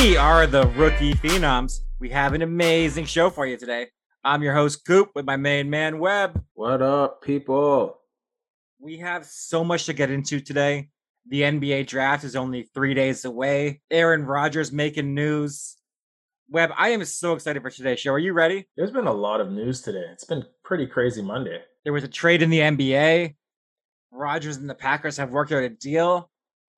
We are the Rookie Phenoms. We have an amazing show for you today. I'm your host, Coop, with my main man, Webb. What up, people? We have so much to get into today. The NBA draft is only three days away. Aaron Rodgers making news. Webb, I am so excited for today's show. Are you ready? There's been a lot of news today. It's been pretty crazy Monday. There was a trade in the NBA. Rodgers and the Packers have worked out a deal.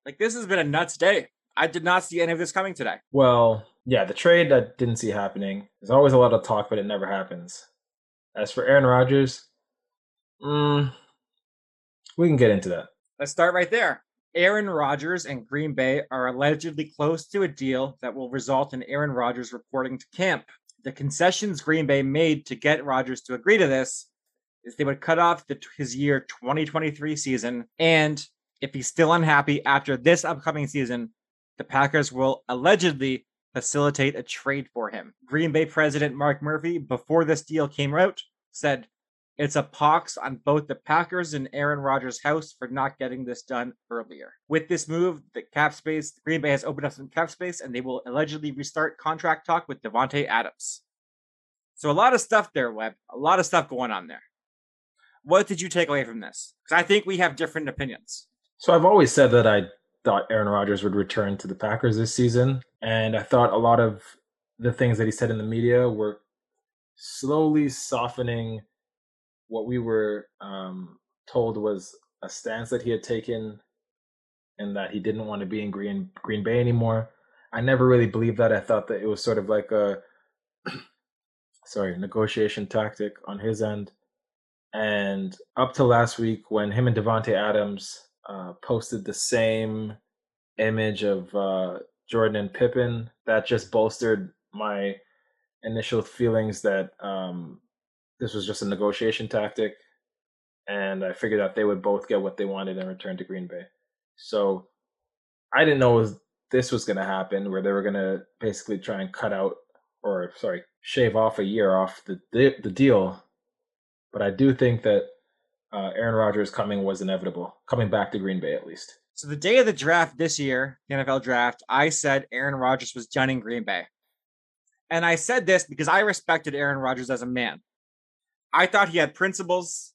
Like, this has been a nuts day. I did not see any of this coming today. Well, yeah, the trade I didn't see happening. There's always a lot of talk, but it never happens. As for Aaron Rodgers, mm, we can get into that. Let's start right there. Aaron Rodgers and Green Bay are allegedly close to a deal that will result in Aaron Rodgers reporting to camp. The concessions Green Bay made to get Rodgers to agree to this is they would cut off the, his year 2023 season, and if he's still unhappy after this upcoming season, the Packers will allegedly facilitate a trade for him. Green Bay president Mark Murphy, before this deal came out, said it's a pox on both the Packers and Aaron Rodgers' house for not getting this done earlier. With this move, the cap space, Green Bay has opened up some cap space and they will allegedly restart contract talk with Davante Adams. So a lot of stuff there, Webb. A lot of stuff going on there. What did you take away from this? Because I think we have different opinions. So I've always said that I thought Aaron Rodgers would return to the Packers this season, and I thought a lot of the things that he said in the media were slowly softening what we were um, told was a stance that he had taken, and that he didn't want to be in Green Green Bay anymore. I never really believed that. I thought that it was sort of like a sorry negotiation tactic on his end. And up to last week, when him and Davante Adams uh, posted the same image of uh, Jordan and Pippen. That just bolstered my initial feelings that um, this was just a negotiation tactic, and I figured out they would both get what they wanted and return to Green Bay. So I didn't know this was going to happen, where they were going to basically try and cut out, or sorry, shave off a year off the the deal. But I do think that uh, Aaron Rodgers coming was inevitable, coming back to Green Bay at least. So the day of the draft this year, the NFL draft, I said Aaron Rodgers was done in Green Bay. And I said this because I respected Aaron Rodgers as a man. I thought he had principles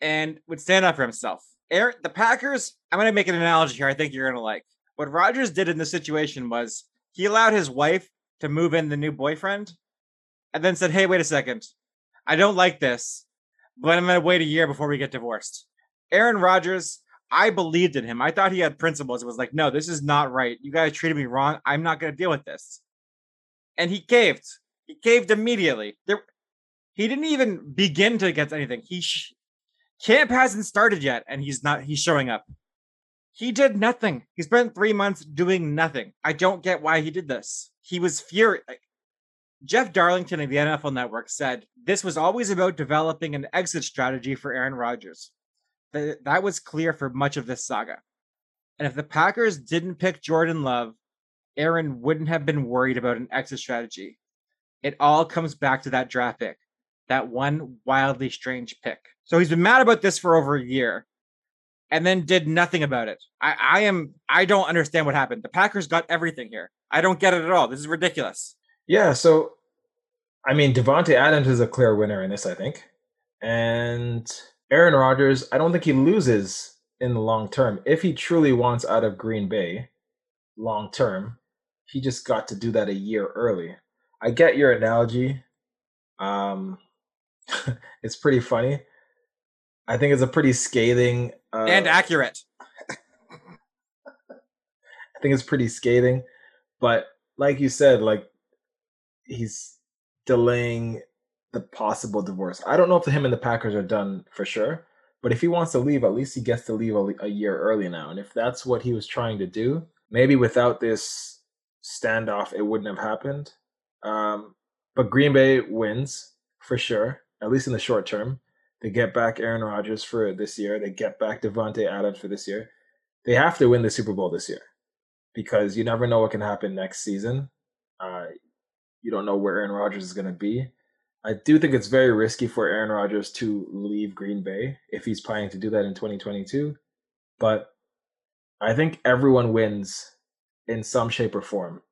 and would stand up for himself. Aaron, the Packers, I'm going to make an analogy here I think you're going to like. What Rodgers did in this situation was he allowed his wife to move in the new boyfriend and then said, Hey, wait a second. I don't like this but I'm going to wait a year before we get divorced. Aaron Rodgers, I believed in him. I thought he had principles. It was like, no, this is not right. You guys treated me wrong. I'm not going to deal with this. And he caved. He caved immediately. There, he didn't even begin to get anything. He sh- camp hasn't started yet, and he's not. He's showing up. He did nothing. He spent three months doing nothing. I don't get why he did this. He was furious. Jeff Darlington of the NFL Network said this was always about developing an exit strategy for Aaron Rodgers. That was clear for much of this saga. And if the Packers didn't pick Jordan Love, Aaron wouldn't have been worried about an exit strategy. It all comes back to that draft pick, that one wildly strange pick. So he's been mad about this for over a year and then did nothing about it. I, I am I don't understand what happened. The Packers got everything here. I don't get it at all. This is ridiculous. Yeah, so I mean Davante Adams is a clear winner in this, I think. And Aaron Rodgers, I don't think he loses in the long term. If he truly wants out of Green Bay long term, he just got to do that a year early. I get your analogy. Um it's pretty funny. I think it's a pretty scathing uh, and accurate. I think it's pretty scathing, but like you said, like he's delaying the possible divorce. I don't know if him and the Packers are done for sure, but if he wants to leave, at least he gets to leave a, a year early now. And if that's what he was trying to do, maybe without this standoff, it wouldn't have happened. Um, but Green Bay wins for sure, at least in the short term. They get back Aaron Rodgers for this year. They get back Davante Adams for this year. They have to win the Super Bowl this year because you never know what can happen next season. Uh, you don't know where Aaron Rodgers is going to be. I do think it's very risky for Aaron Rodgers to leave Green Bay if he's planning to do that in 2022. But I think everyone wins in some shape or form.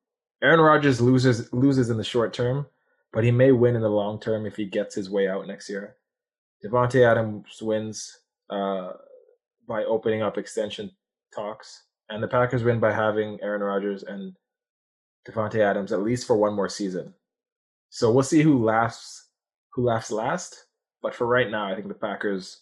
Aaron Rodgers loses loses in the short term, but he may win in the long term if he gets his way out next year. Davante Adams wins uh, by opening up extension talks, and the Packers win by having Aaron Rodgers and Davante Adams at least for one more season. So we'll see who laughs who laughs last. But for right now, I think the Packers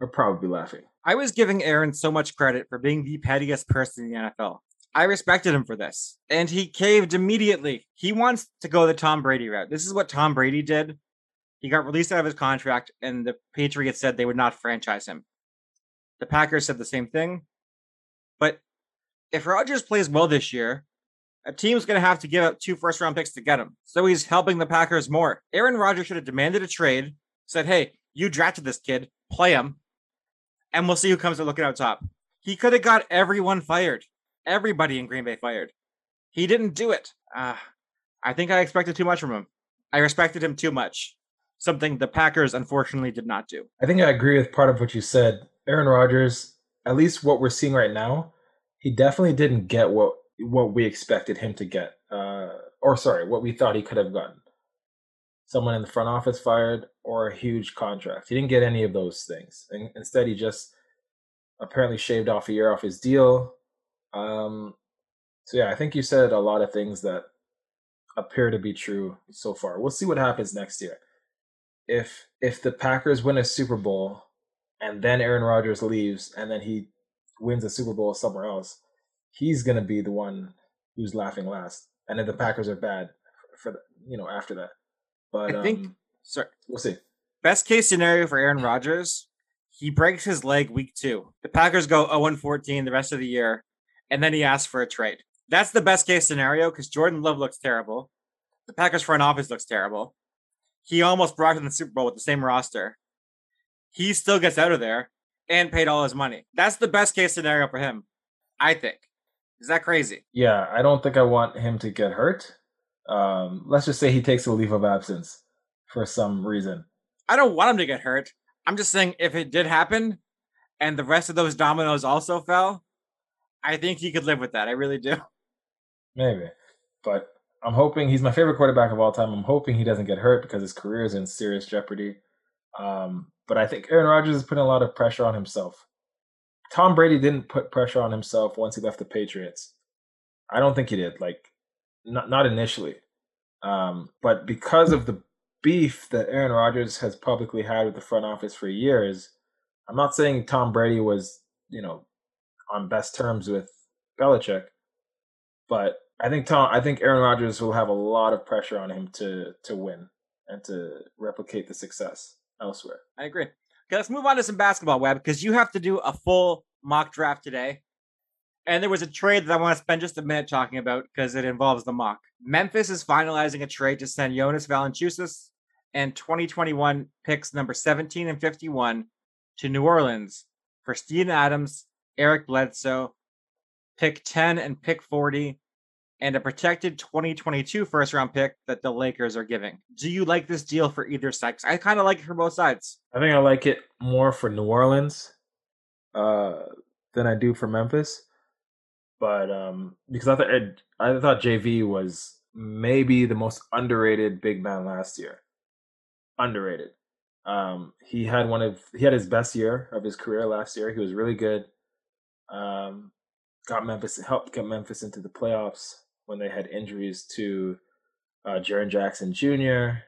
are probably laughing. I was giving Aaron so much credit for being the pettiest person in the NFL. I respected him for this. And he caved immediately. He wants to go the Tom Brady route. This is what Tom Brady did. He got released out of his contract, and the Patriots said they would not franchise him. The Packers said the same thing. But if Rodgers plays well this year, a team's going to have to give up two first round picks to get him. So he's helping the Packers more. Aaron Rodgers should have demanded a trade, said, hey, you drafted this kid, play him, and we'll see who comes to looking out top. He could have got everyone fired, everybody in Green Bay fired. He didn't do it. Uh, I think I expected too much from him. I respected him too much, something the Packers unfortunately did not do. I think I agree with part of what you said. Aaron Rodgers, at least what we're seeing right now, he definitely didn't get what what we expected him to get, uh, or sorry, what we thought he could have gotten. Someone in the front office fired, or a huge contract. He didn't get any of those things. And instead, he just apparently shaved off a year off his deal. Um, so yeah, I think you said a lot of things that appear to be true so far. We'll see what happens next year. If if the Packers win a Super Bowl and then Aaron Rodgers leaves and then he wins a Super Bowl somewhere else, he's gonna be the one who's laughing last. And if the Packers are bad for the, you know after that, but I think um, sorry, we'll see. Best case scenario for Aaron Rodgers, he breaks his leg week two. The Packers go 0 14 the rest of the year, and then he asks for a trade. That's the best case scenario because Jordan Love looks terrible. The Packers front office looks terrible. He almost brought in the Super Bowl with the same roster. He still gets out of there and paid all his money. That's the best case scenario for him, I think. Is that crazy? Yeah, I don't think I want him to get hurt. Um, let's just say he takes a leave of absence for some reason. I don't want him to get hurt. I'm just saying if it did happen and the rest of those dominoes also fell, I think he could live with that. I really do. Maybe. But I'm hoping he's my favorite quarterback of all time. I'm hoping he doesn't get hurt because his career is in serious jeopardy. Um, but I think Aaron Rodgers is putting a lot of pressure on himself. Tom Brady didn't put pressure on himself once he left the Patriots. I don't think he did. Like, not not initially. Um, but because of the beef that Aaron Rodgers has publicly had with the front office for years, I'm not saying Tom Brady was, you know, on best terms with Belichick, but I think Tom, I think Aaron Rodgers will have a lot of pressure on him to to win and to replicate the success elsewhere. I agree. Okay, let's move on to some basketball Webb because you have to do a full mock draft today. And there was a trade that I want to spend just a minute talking about because it involves the mock. Memphis is finalizing a trade to send Jonas Valanciunas and 2021 picks number 17 and 51 to New Orleans for Steven Adams, Eric Bledsoe, pick 10 and pick 40, and a protected 2022 first round pick that the Lakers are giving. Do you like this deal for either side? I kind of like it for both sides. I think I like it more for New Orleans uh, than I do for Memphis. But um, because I thought I thought JV was maybe the most underrated big man last year. Underrated. Um, he had one of he had his best year of his career last year. He was really good. Um, got Memphis helped get Memphis into the playoffs when they had injuries to uh, Jaren Jackson Jr.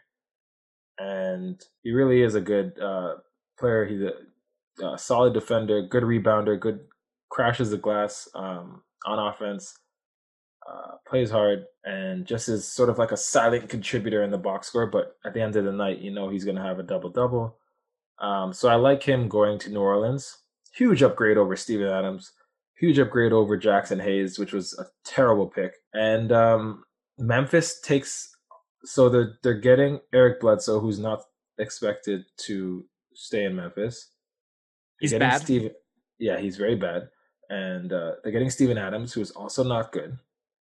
And he really is a good uh, player. He's a, a, solid defender, good rebounder, good crashes the glass um, on offense, uh, plays hard, and just is sort of like a silent contributor in the box score. But at the end of the night, you know he's going to have a double double. Um, so I like him going to New Orleans. Huge upgrade over Steven Adams huge upgrade over Jaxson Hayes, which was a terrible pick. And um, Memphis takes so they're they're getting Eric Bledsoe, who's not expected to stay in Memphis. He's bad. Steve, yeah, he's very bad. And uh, they're getting Steven Adams, who is also not good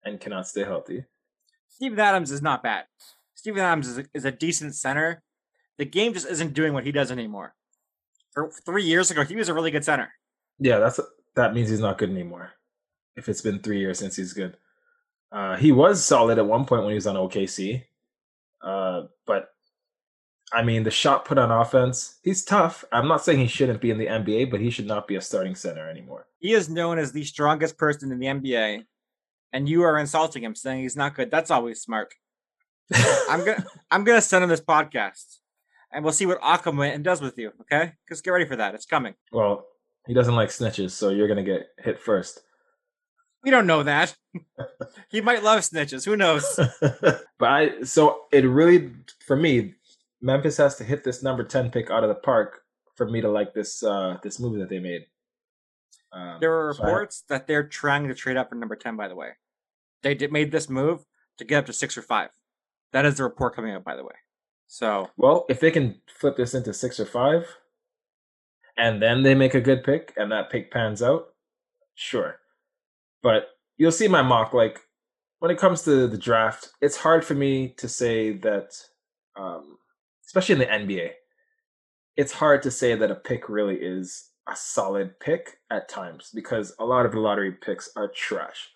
and cannot stay healthy. Steven Adams is not bad. Steven Adams is a, is a decent center. The game just isn't doing what he does anymore. For three years ago, he was a really good center. Yeah, that's that means he's not good anymore. If it's been three years since he's good. Uh, he was solid at one point when he was on OKC, uh, but I mean, the shot put on offense, he's tough. I'm not saying he shouldn't be in the NBA, but he should not be a starting center anymore. He is known as the strongest person in the NBA, and you are insulting him, saying he's not good. That's always smart. I'm gonna I'm gonna send him this podcast, and we'll see what Aquaman does with you. Okay, because get ready for that. It's coming. Well, he doesn't like snitches, so you're gonna get hit first. We don't know that. he might love snitches. Who knows? but I so it really for me, Memphis has to hit this number ten pick out of the park for me to like this uh this move that they made. Um, there are reports so I, that they're trying to trade up for number ten. By the way, they did made this move to get up to six or five. That is the report coming out, by the way. So well, if they can flip this into six or five, and then they make a good pick, and that pick pans out, sure. But you'll see my mock. Like when it comes to the draft, it's hard for me to say that, um, especially in the NBA, it's hard to say that a pick really is a solid pick at times because a lot of the lottery picks are trash.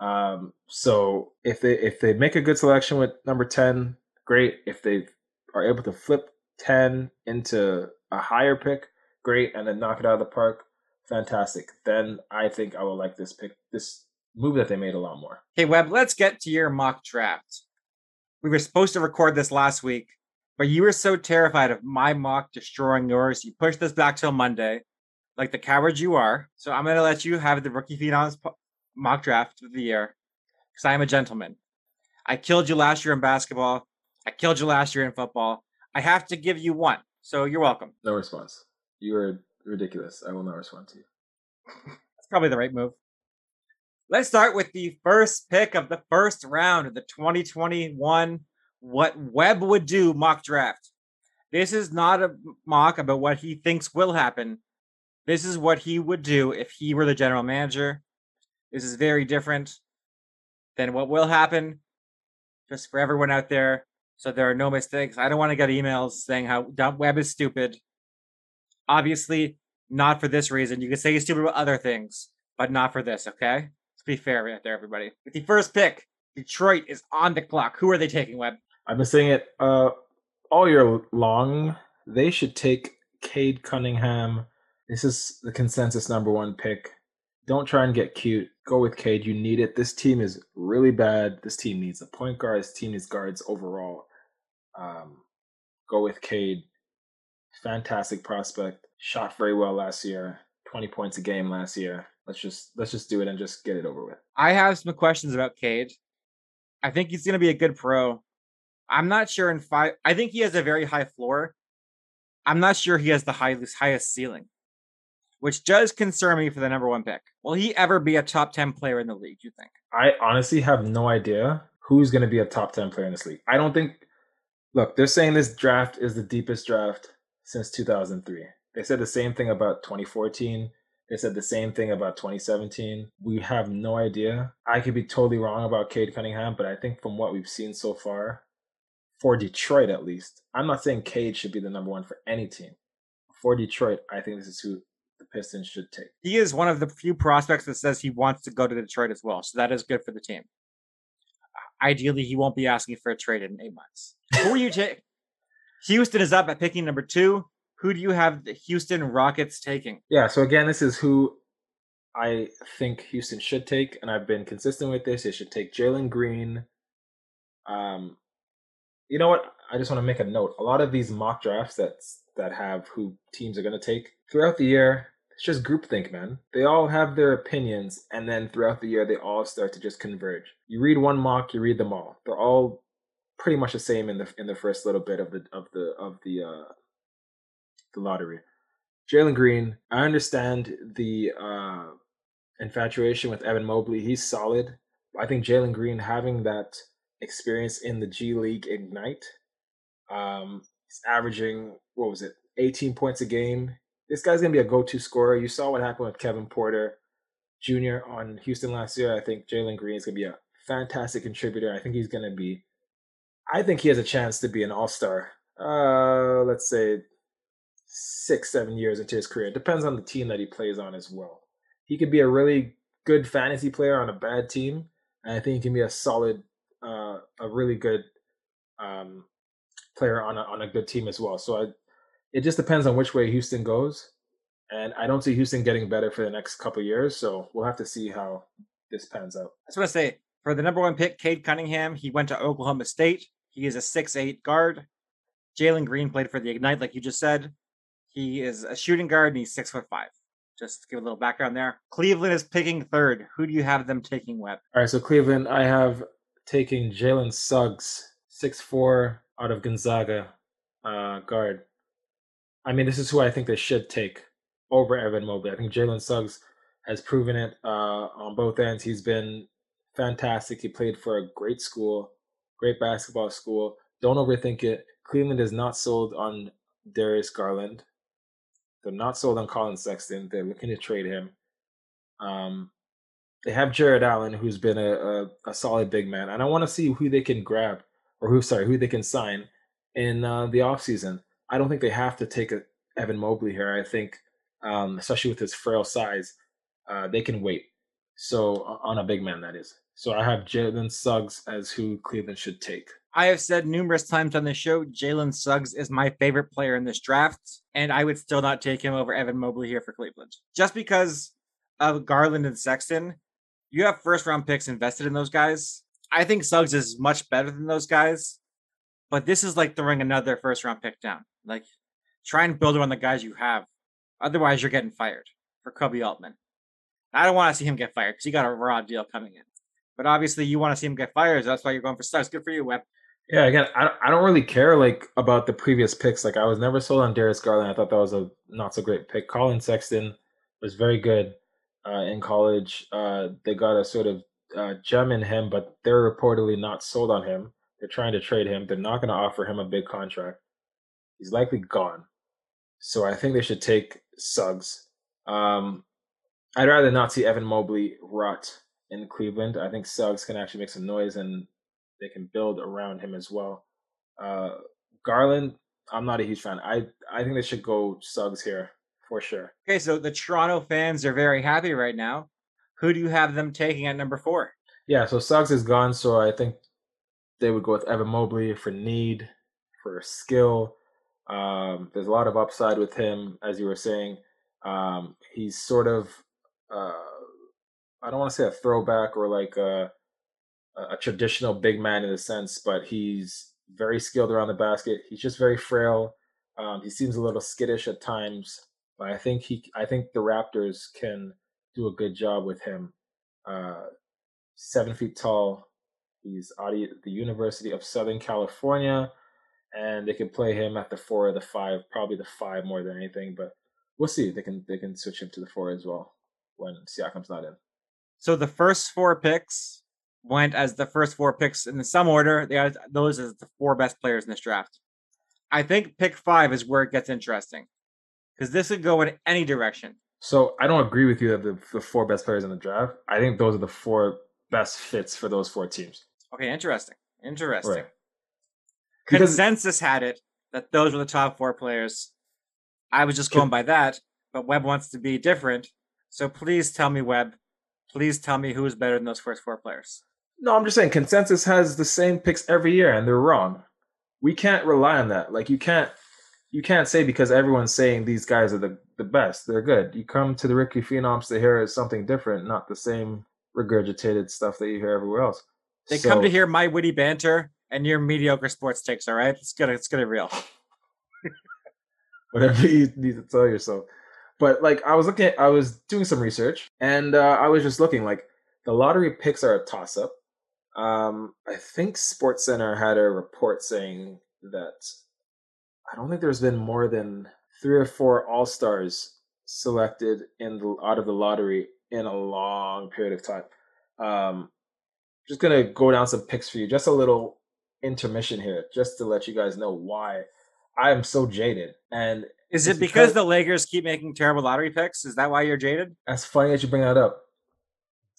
Um, so if they if they make a good selection with number ten, great. If they are able to flip ten into a higher pick, great, and then knock it out of the park, fantastic. Then I think I will like this pick, this move that they made a lot more. Hey Webb, let's get to your mock draft. We were supposed to record this last week, but you were so terrified of my mock destroying yours, you pushed this back till Monday, like the coward you are. So I'm gonna let you have the rookie phenoms mock draft of the year because I am a gentleman. I killed you last year in basketball. I killed you last year in football. I have to give you one. So you're welcome. No response. You are ridiculous. I will not respond to you. That's probably the right move. Let's start with the first pick of the first round of the 2021 What Webb Would Do mock draft. This is not a mock about what he thinks will happen. This is what he would do if he were the general manager this is very different than what will happen. Just for everyone out there, so there are no mistakes. I don't want to get emails saying how Webb is stupid. Obviously, not for this reason. You can say he's stupid about other things, but not for this. Okay, let's be fair right there, everybody. With the first pick, Detroit is on the clock. Who are they taking, Webb? I've been saying it uh, all year long. They should take Cade Cunningham. This is the consensus number one pick. Don't try and get cute. Go with Cade. You need it. This team is really bad. This team needs a point guard. This team needs guards overall. Um, go with Cade. Fantastic prospect. Shot very well last year. Twenty points a game last year. Let's just let's just do it and just get it over with. I have some questions about Cade. I think he's going to be a good pro. I'm not sure in five. I think he has a very high floor. I'm not sure he has the highest highest ceiling which does concern me for the number one pick. Will he ever be a top 10 player in the league, you think? I honestly have no idea who's going to be a top 10 player in this league. I don't think, look, they're saying this draft is the deepest draft since 2003. They said the same thing about 2014. They said the same thing about 2017. We have no idea. I could be totally wrong about Cade Cunningham, but I think from what we've seen so far, for Detroit at least, I'm not saying Cade should be the number one for any team. For Detroit, I think this is who the Pistons should take. He is one of the few prospects that says he wants to go to Detroit as well, so that is good for the team. Ideally, he won't be asking for a trade in eight months. Who are you take? Houston is up at picking number two. Who do you have the Houston Rockets taking? Yeah, so again, this is who I think Houston should take, and I've been consistent with this. They should take Jalen Green. Um, you know what? I just want to make a note. A lot of these mock drafts that that have who teams are going to take throughout the year, it's just groupthink, man. They all have their opinions, and then throughout the year, they all start to just converge. You read one mock, you read them all. They're all pretty much the same in the in the first little bit of the of the of the uh, the lottery. Jalen Green, I understand the uh, infatuation with Evan Mobley. He's solid. I think Jalen Green having that experience in the G League Ignite, um, he's averaging what was it, 18 points a game this guy's gonna be a go-to scorer. You saw what happened with Kevin Porter Jr. on Houston last year. I think Jalen Green is gonna be a fantastic contributor. I think he's gonna be. I think he has a chance to be an all-star. Uh, let's say six, seven years into his career. It depends on the team that he plays on as well. He could be a really good fantasy player on a bad team, and I think he can be a solid, uh, a really good um, player on a, on a good team as well. So I, it just depends on which way Houston goes, and I don't see Houston getting better for the next couple years. So we'll have to see how this pans out. I just want to say for the number one pick, Cade Cunningham, he went to Oklahoma State. He is a six-eight guard. Jalen Green played for the Ignite, like you just said. He is a shooting guard and he's six foot five. Just to give a little background there. Cleveland is picking third. Who do you have them taking, Webb? All right, so Cleveland, I have taking Jalen Suggs, six four out of Gonzaga, uh, guard. I mean, this is who I think they should take over Evan Mobley. I think Jalen Suggs has proven it uh, on both ends. He's been fantastic. He played for a great school, great basketball school. Don't overthink it. Cleveland is not sold on Darius Garland. They're not sold on Collin Sexton. They're looking to trade him. Um, they have Jarrett Allen, who's been a, a, a solid big man, and I want to see who they can grab or who, sorry, who they can sign in uh, the offseason. I don't think they have to take a Evan Mobley here. I think, um, especially with his frail size, uh, they can wait. So on a big man, that is. So I have Jalen Suggs as who Cleveland should take. I have said numerous times on this show, Jalen Suggs is my favorite player in this draft, and I would still not take him over Evan Mobley here for Cleveland. Just because of Garland and Sexton, you have first round picks invested in those guys. I think Suggs is much better than those guys, but this is like throwing another first round pick down. Like, try and build around the guys you have. Otherwise, you're getting fired for Koby Altman. I don't want to see him get fired because he got a raw deal coming in. But obviously, you want to see him get fired. So that's why you're going for Suggs. Good for you, Webb. Yeah, again, I, I don't really care like about the previous picks. Like I was never sold on Darius Garland. I thought that was a not so great pick. Collin Sexton was very good uh, in college. Uh, they got a sort of uh, gem in him, but they're reportedly not sold on him. They're trying to trade him. They're not going to offer him a big contract. He's likely gone. So I think they should take Suggs. Um, I'd rather not see Evan Mobley rot in Cleveland. I think Suggs can actually make some noise and they can build around him as well. Uh, Garland, I'm not a huge fan. I I think they should go Suggs here for sure. Okay, so the Toronto fans are very happy right now. Who do you have them taking at number four? Yeah, so Suggs is gone, so I think they would go with Evan Mobley for need, for skill. Um, there's a lot of upside with him, as you were saying. Um, he's sort of, don't want to say a throwback or like a, a traditional big man in a sense, but he's very skilled around the basket. He's just very frail. Um, he seems a little skittish at times, but I think he, I think the Raptors can do a good job with him. Uh, seven feet tall. He's of the University of Southern California, and they can play him at the four or the five, probably the five more than anything. But we'll see. They can they can switch him to the four as well when Siakam's not in. So the first four picks went as the first four picks in some order. They are those as the four best players in this draft. I think pick five is where it gets interesting because this could go in any direction. So I don't agree with you that the, the four best players in the draft. I think those are the four best fits for those four teams. Okay, interesting. Interesting. Right. Consensus had it that those were the top four players. I was just going by that, but Webb wants to be different. So please tell me, Webb. Please tell me who is better than those first four players. No, I'm just saying consensus has the same picks every year, and they're wrong. We can't rely on that. Like you can't you can't say because everyone's saying these guys are the, the best, they're good. You come to the Rookie Phenoms to hear something different, not the same regurgitated stuff that you hear everywhere else. They so, come to hear my witty banter and your mediocre sports takes, all right? It's gonna it's gonna real. Whatever you need to tell yourself. But like I was looking at I was doing some research and uh, I was just looking like the lottery picks are a toss up. Um, I think Sports Center had a report saying that I don't think there's been more than three or four All Stars selected in the out of the lottery in a long period of time. Um, just gonna go down some picks for you. Just a little intermission here, just to let you guys know why I am so jaded. And is it because, because the Lakers keep making terrible lottery picks? Is that why you're jaded? That's funny that you bring that up.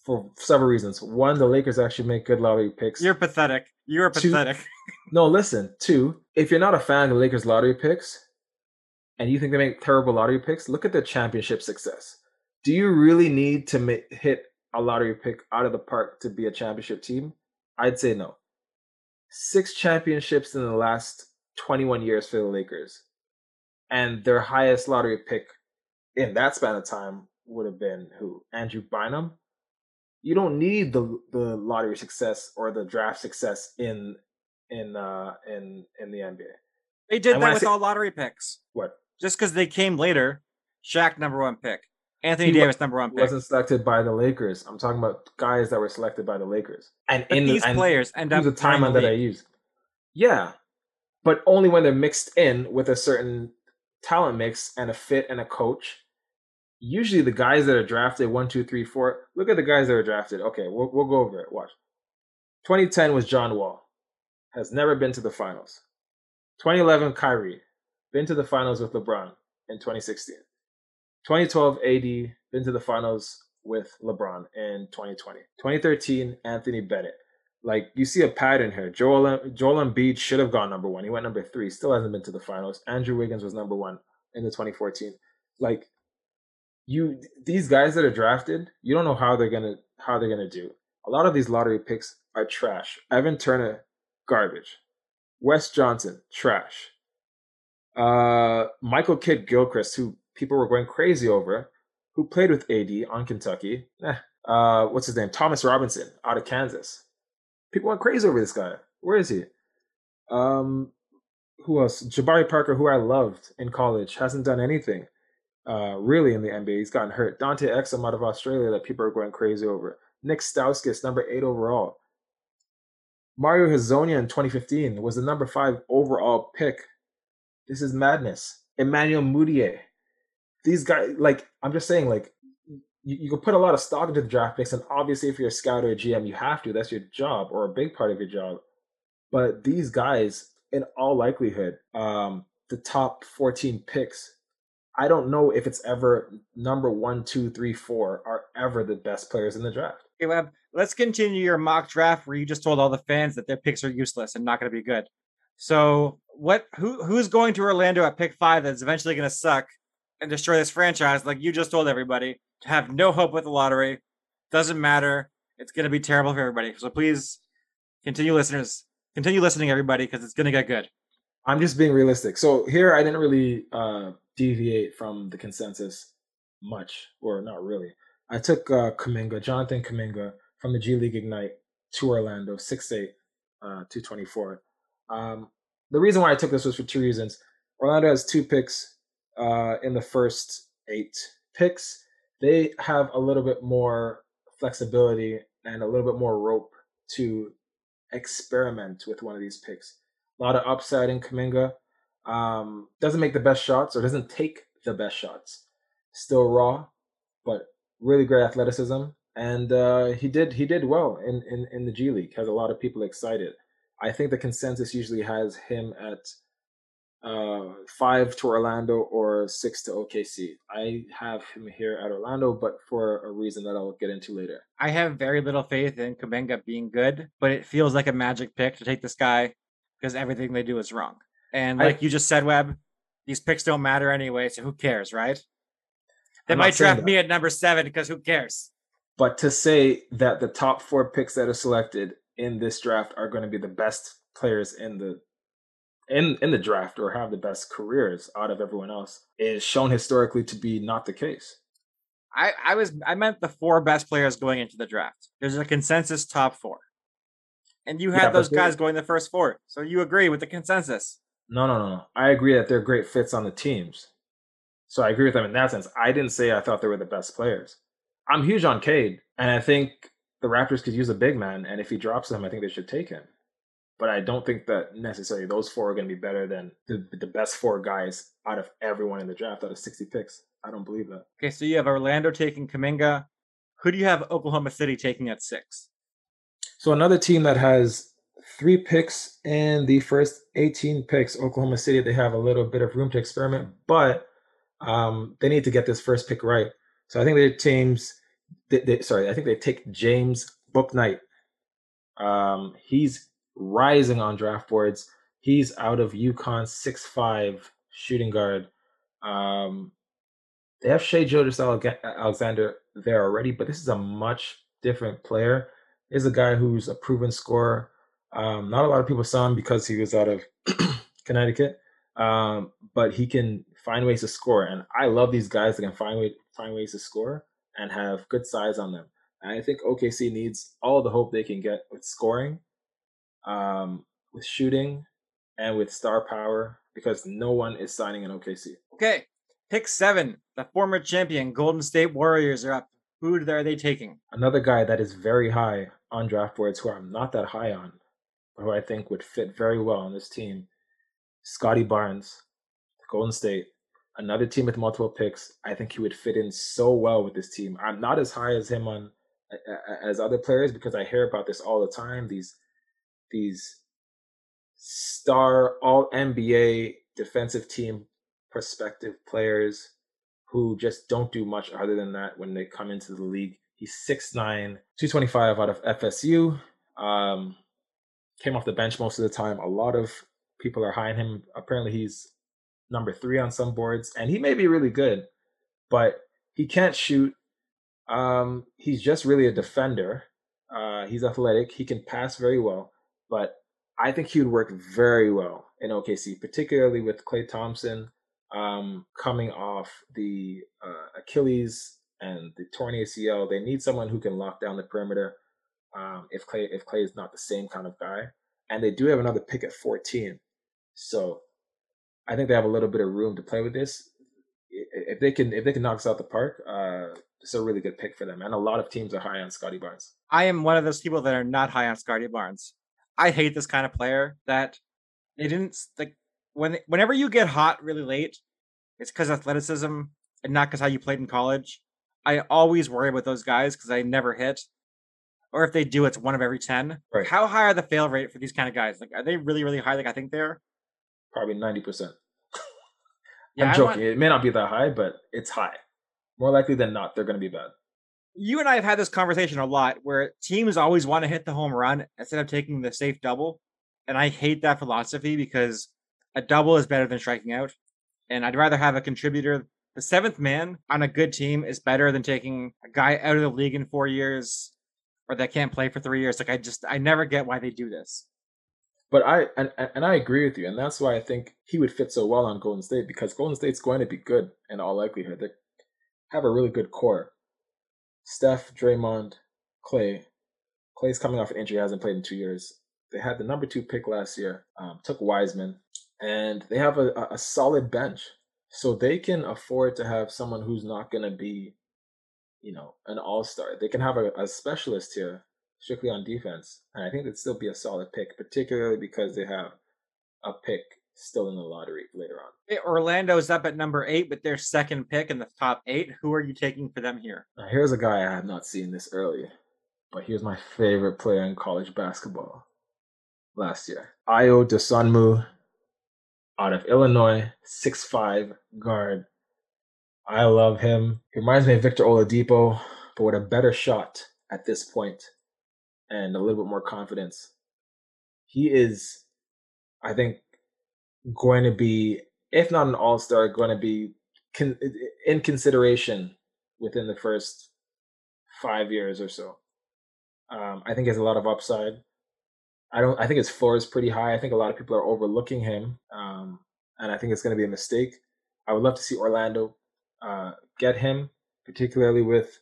For several reasons. One, the Lakers actually make good lottery picks. You're pathetic. You're pathetic. no, listen. Two, if you're not a fan of the Lakers lottery picks, and you think they make terrible lottery picks, look at their championship success. Do you really need to hit a lottery pick out of the park to be a championship team? I'd say no. Six championships in the last 21 years for the Lakers. And their highest lottery pick in that span of time would have been who? Andrew Bynum. You don't need the the lottery success or the draft success in in uh in in the NBA. They did and that with say, all lottery picks. What? Just because they came later, Shaq number one pick, Anthony he Davis number one pick. Wasn't selected by the Lakers. I'm talking about guys that were selected by the Lakers. And but in these the, players end up the timeline that I use. Yeah, but only when they're mixed in with a certain talent mix and a fit and a coach. Usually, the guys that are drafted one, two, three, four. Look at the guys that are drafted. Okay, we'll, we'll go over it. Watch. 2010 was John Wall, has never been to the finals. 2011, Kyrie, been to the finals with LeBron in 2016. 2012, AD, been to the finals with LeBron in 2020. 2013, Anthony Bennett, like you see a pattern here. Joel Joel Embiid should have gone number one. He went number three. Still hasn't been to the finals. Andrew Wiggins was number one in the 2014. Like you, these guys that are drafted, you don't know how they're gonna how they're gonna do. A lot of these lottery picks are trash. Evan Turner, garbage. Wes Johnson, trash. Uh, Michael Kidd Gilchrist, who people were going crazy over, who played with AD on Kentucky. Eh. Uh, what's his name? Thomas Robinson out of Kansas People went crazy over this guy. Where is he? Um, who else? Jabari Parker, who I loved in college, hasn't done anything uh, really in the NBA. He's gotten hurt. Dante Exum out of Australia that people are going crazy over. Nick Stauskas, number eight overall. Mario Hezonja in 2015 was the number five overall pick. This is madness. Emmanuel Mudiay. These guys, like, I'm just saying, like, you, you can put a lot of stock into the draft picks, and obviously, if you're a scout or a GM, you have to. That's your job or a big part of your job. But these guys, in all likelihood, um, the top 14 picks, I don't know if it's ever number one, two, three, four are ever the best players in the draft. Okay, let's continue your mock draft where you just told all the fans that their picks are useless and not going to be good. So, what? Who who's going to Orlando at pick five that's eventually going to suck and destroy this franchise, like you just told everybody? To have no hope with the lottery. Doesn't matter. It's going to be terrible for everybody. So please continue, listeners. Continue listening, everybody, because it's going to get good. I'm just being realistic. So here, I didn't really uh, deviate from the consensus much, or not really. I took uh, Kuminga, Jonathan Kuminga, from the G League Ignite to Orlando, 6'8", uh, 224. Um, the reason why I took this was for two reasons. Orlando has two picks uh, in the first eight picks they have a little bit more flexibility and a little bit more rope to experiment with one of these picks. A lot of upside in Kuminga. Um, doesn't make the best shots or doesn't take the best shots. Still raw, but really great athleticism. And uh, he did he did well in, in, in the G League. Has a lot of people excited. I think the consensus usually has him at uh, five to Orlando or six to OKC. I have him here at Orlando, but for a reason that I'll get into later. I have very little faith in Kuminga being good, but it feels like a magic pick to take this guy because everything they do is wrong. And like I, you just said, Webb, these picks don't matter anyway, so who cares, right? They I'm might draft me at number seven because who cares? But to say that the top four picks that are selected in this draft are going to be the best players in the in in the draft or have the best careers out of everyone else is shown historically to be not the case. I, I was I meant the four best players going into the draft. There's a consensus top four. And you had yeah, those guys going the first four. So you agree with the consensus. No, no, no, no. I agree that they're great fits on the teams. So I agree with them in that sense. I didn't say I thought they were the best players. I'm huge on Cade, and I think the Raptors could use a big man, and if he drops them, I think they should take him but I don't think that necessarily those four are going to be better than the, the best four guys out of everyone in the draft out of 60 picks. I don't believe that. Okay, so you have Orlando taking Kuminga. Who do you have Oklahoma City taking at six? So another team that has three picks and the first 18 picks, Oklahoma City, they have a little bit of room to experiment, but um, they need to get this first pick right. So I think their teams, they, they, sorry, I think they take James Bouknight. Um, he's rising on draft boards. He's out of UConn, six five shooting guard. Um, they have Shai Gilgeous Alexander there already, but this is a much different player. Is a guy who's a proven scorer. Um, not a lot of people saw him because he was out of Connecticut, um, but he can find ways to score. And I love these guys that can find way, find ways to score and have good size on them. And I think OKC needs all the hope they can get with scoring, um, with shooting, and with star power because no one is signing in OKC. Okay, pick seven. The former champion Golden State Warriors are up. Who are they taking? Another guy that is very high on draft boards, who I'm not that high on, but who I think would fit very well on this team, Scottie Barnes, Golden State. Another team with multiple picks. I think he would fit in so well with this team. I'm not as high as him on as other players because I hear about this all the time. These these star all NBA defensive team prospective players who just don't do much other than that when they come into the league. He's 6'9, 225 out of FSU. Um, came off the bench most of the time. A lot of people are high on him. Apparently, he's number three on some boards, and he may be really good, but he can't shoot. Um, he's just really a defender. Uh, he's athletic. He can pass very well, but I think he would work very well in OKC, particularly with Klay Thompson um, coming off the uh, Achilles and the torn ACL. They need someone who can lock down the perimeter. Um, if Klay if Klay is not the same kind of guy, and they do have another pick at 14, so I think they have a little bit of room to play with this. If they can if they can knock us out the park, uh, it's a really good pick for them. And a lot of teams are high on Scottie Barnes. I am one of those people that are not high on Scottie Barnes. I hate this kind of player that they didn't like when whenever you get hot really late, it's because athleticism and not because how you played in college. I always worry about those guys because I never hit, or if they do, it's one of every ten. Right. How high are the fail rate for these kind of guys? Like, are they really really high? Like I think they're probably ninety percent. I'm joking. Want... It may not be that high, but it's high. More likely than not, they're going to be bad you and I have had this conversation a lot where teams always want to hit the home run instead of taking the safe double. And I hate that philosophy because a double is better than striking out. And I'd rather have a contributor. The seventh man on a good team is better than taking a guy out of the league in four years or that can't play for three years. Like I just I never get why they do this. But I and and I agree with you, and that's why I think he would fit so well on Golden State because Golden State's going to be good in all likelihood. They have a really good core. Steph, Draymond, Klay. Klay's coming off an injury, hasn't played in two years. They had the number two pick last year, um, took Wiseman, and they have a, a solid bench. So they can afford to have someone who's not going to be, you know, an all star. They can have a, a specialist here, strictly on defense. And I think it'd still be a solid pick, particularly because they have a pick still in the lottery later on. Orlando's up at number eight with their second pick in the top eight. Who are you taking for them here? Now, here's a guy I have not seen this early, but he was my favorite player in college basketball last year. Ayo Dosunmu out of Illinois, six-five guard. I love him. He reminds me of Victor Oladipo, but with a better shot at this point and a little bit more confidence. He is, I think, going to be, if not an all star, going to be con- in consideration within the first five years or so. Um, I think has a lot of upside. I don't. I think his floor is pretty high. I think a lot of people are overlooking him, um, and I think it's going to be a mistake. I would love to see Orlando uh, get him, particularly with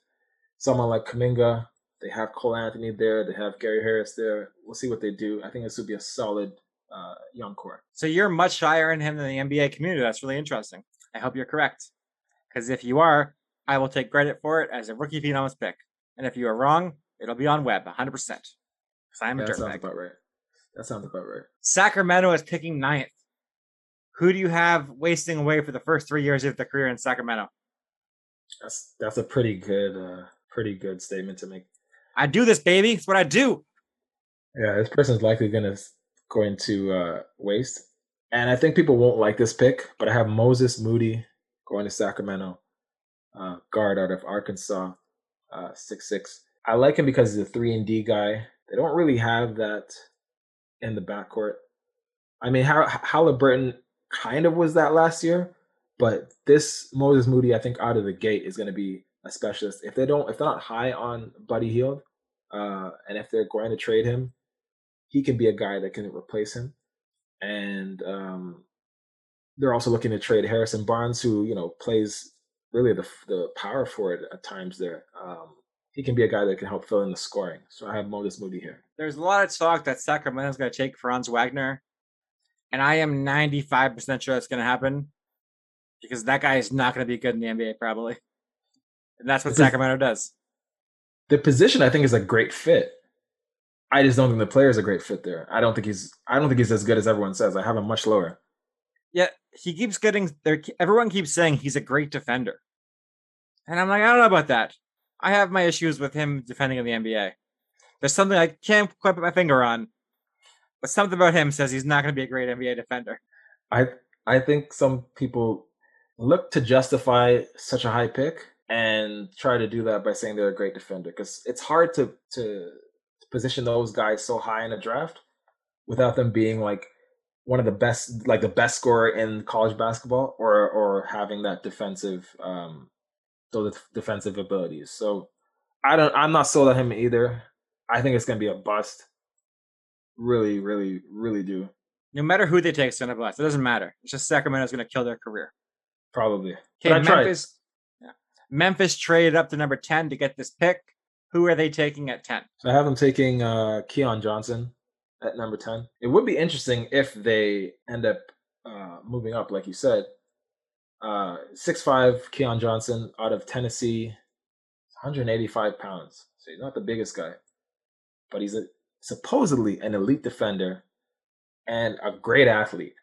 someone like Kuminga. They have Cole Anthony there. They have Gary Harris there. We'll see what they do. I think this would be a solid uh, young core. So you're much higher in him than the NBA community. That's really interesting. I hope you're correct. Because if you are, I will take credit for it as a rookie phenoms pick. And if you are wrong, it'll be on Webb 100%. Because I'm a dirtbag. that sounds about right. That sounds about right. Sacramento is picking ninth. Who do you have wasting away for the first three years of their career in Sacramento? That's that's a pretty good, uh, pretty good statement to make. I do this, baby. It's what I do. Yeah, this person's likely gonna going to uh, waste. And I think people won't like this pick, but I have Moses Moody going to Sacramento, uh, guard out of Arkansas, uh, six six. I like him because he's a three and D guy. They don't really have that in the backcourt. I mean, Hall- Halliburton kind of was that last year, but this Moses Moody, I think, out of the gate is going to be a specialist. If they don't, if they're not high on Buddy Hield, Uh, and if they're going to trade him, he can be a guy that can replace him. And um, they're also looking to trade Harrison Barnes, who you know plays really the the power forward at times. There, um, he can be a guy that can help fill in the scoring. So I have Moses Moody here. There's a lot of talk that Sacramento's going to take Franz Wagner, and I am 95% sure that's going to happen because that guy is not going to be good in the NBA probably, and that's what Sacramento does. The position I think is a great fit. I just don't think the player is a great fit there. I don't think he's. I don't think he's as good as everyone says. I have him much lower. Yeah, he keeps getting there. Everyone keeps saying he's a great defender, and I'm like, I don't know about that. I have my issues with him defending in the NBA. There's something I can't quite put my finger on, but something about him says he's not going to be a great NBA defender. I I think some people look to justify such a high pick and try to do that by saying they're a great defender because it's hard to to position those guys so high in a draft without them being like one of the best like the best scorer in college basketball or or having that defensive um those defensive abilities. So I don't I'm not sold on him either. I think it's gonna be a bust. Really, really, really do. No matter who they take, it's gonna. It doesn't matter. It's just Sacramento's gonna kill their career. Probably. Okay, Memphis. Yeah. Memphis traded up to number 10 to get this pick. Who are they taking at 10? So I have them taking uh, Keon Johnson at number 10. It would be interesting if they end up uh, moving up, like you said. Uh, 6'5 Keon Johnson out of Tennessee, 185 pounds. So he's not the biggest guy, but he's a, supposedly an elite defender and a great athlete.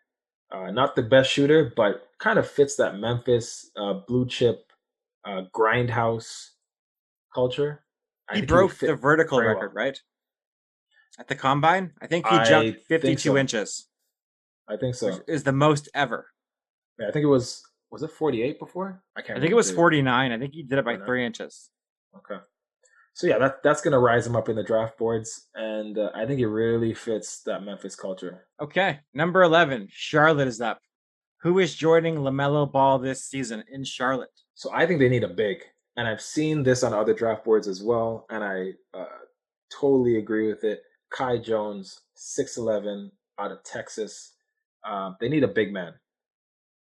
Uh, not the best shooter, but kind of fits that Memphis uh, blue chip uh, grindhouse culture. He broke he the vertical record, well. right? At the combine, I think he jumped 52 so. inches. I think so. is the most ever. Yeah, I think it was was it 48 before? I can't. I think it was 49. I think he did it by three inches. Okay. So yeah, that that's gonna rise him up in the draft boards, and uh, I think it really fits that Memphis culture. Okay, number 11, Charlotte is up. Who is joining LaMelo Ball this season in Charlotte? So I think they need a big, and I've seen this on other draft boards as well, and I uh, totally agree with it. Kai Jones, six eleven, out of Texas. Uh, they need a big man.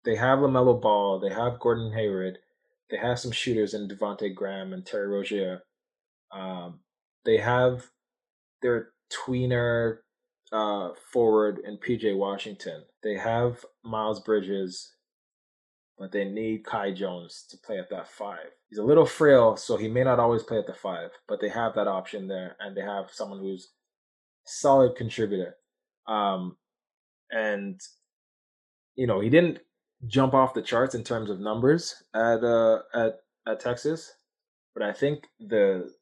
They have LaMelo Ball. They have Gordon Hayward. They have some shooters in Devonte Graham and Terry Rozier. Um, they have their tweener uh, forward in PJ Washington. They have Miles Bridges, but they need Kai Jones to play at that five. He's a little frail, so he may not always play at the five, but they have that option there, and they have someone who's solid contributor. Um, and you know, he didn't jump off the charts in terms of numbers at uh at at Texas, but I think the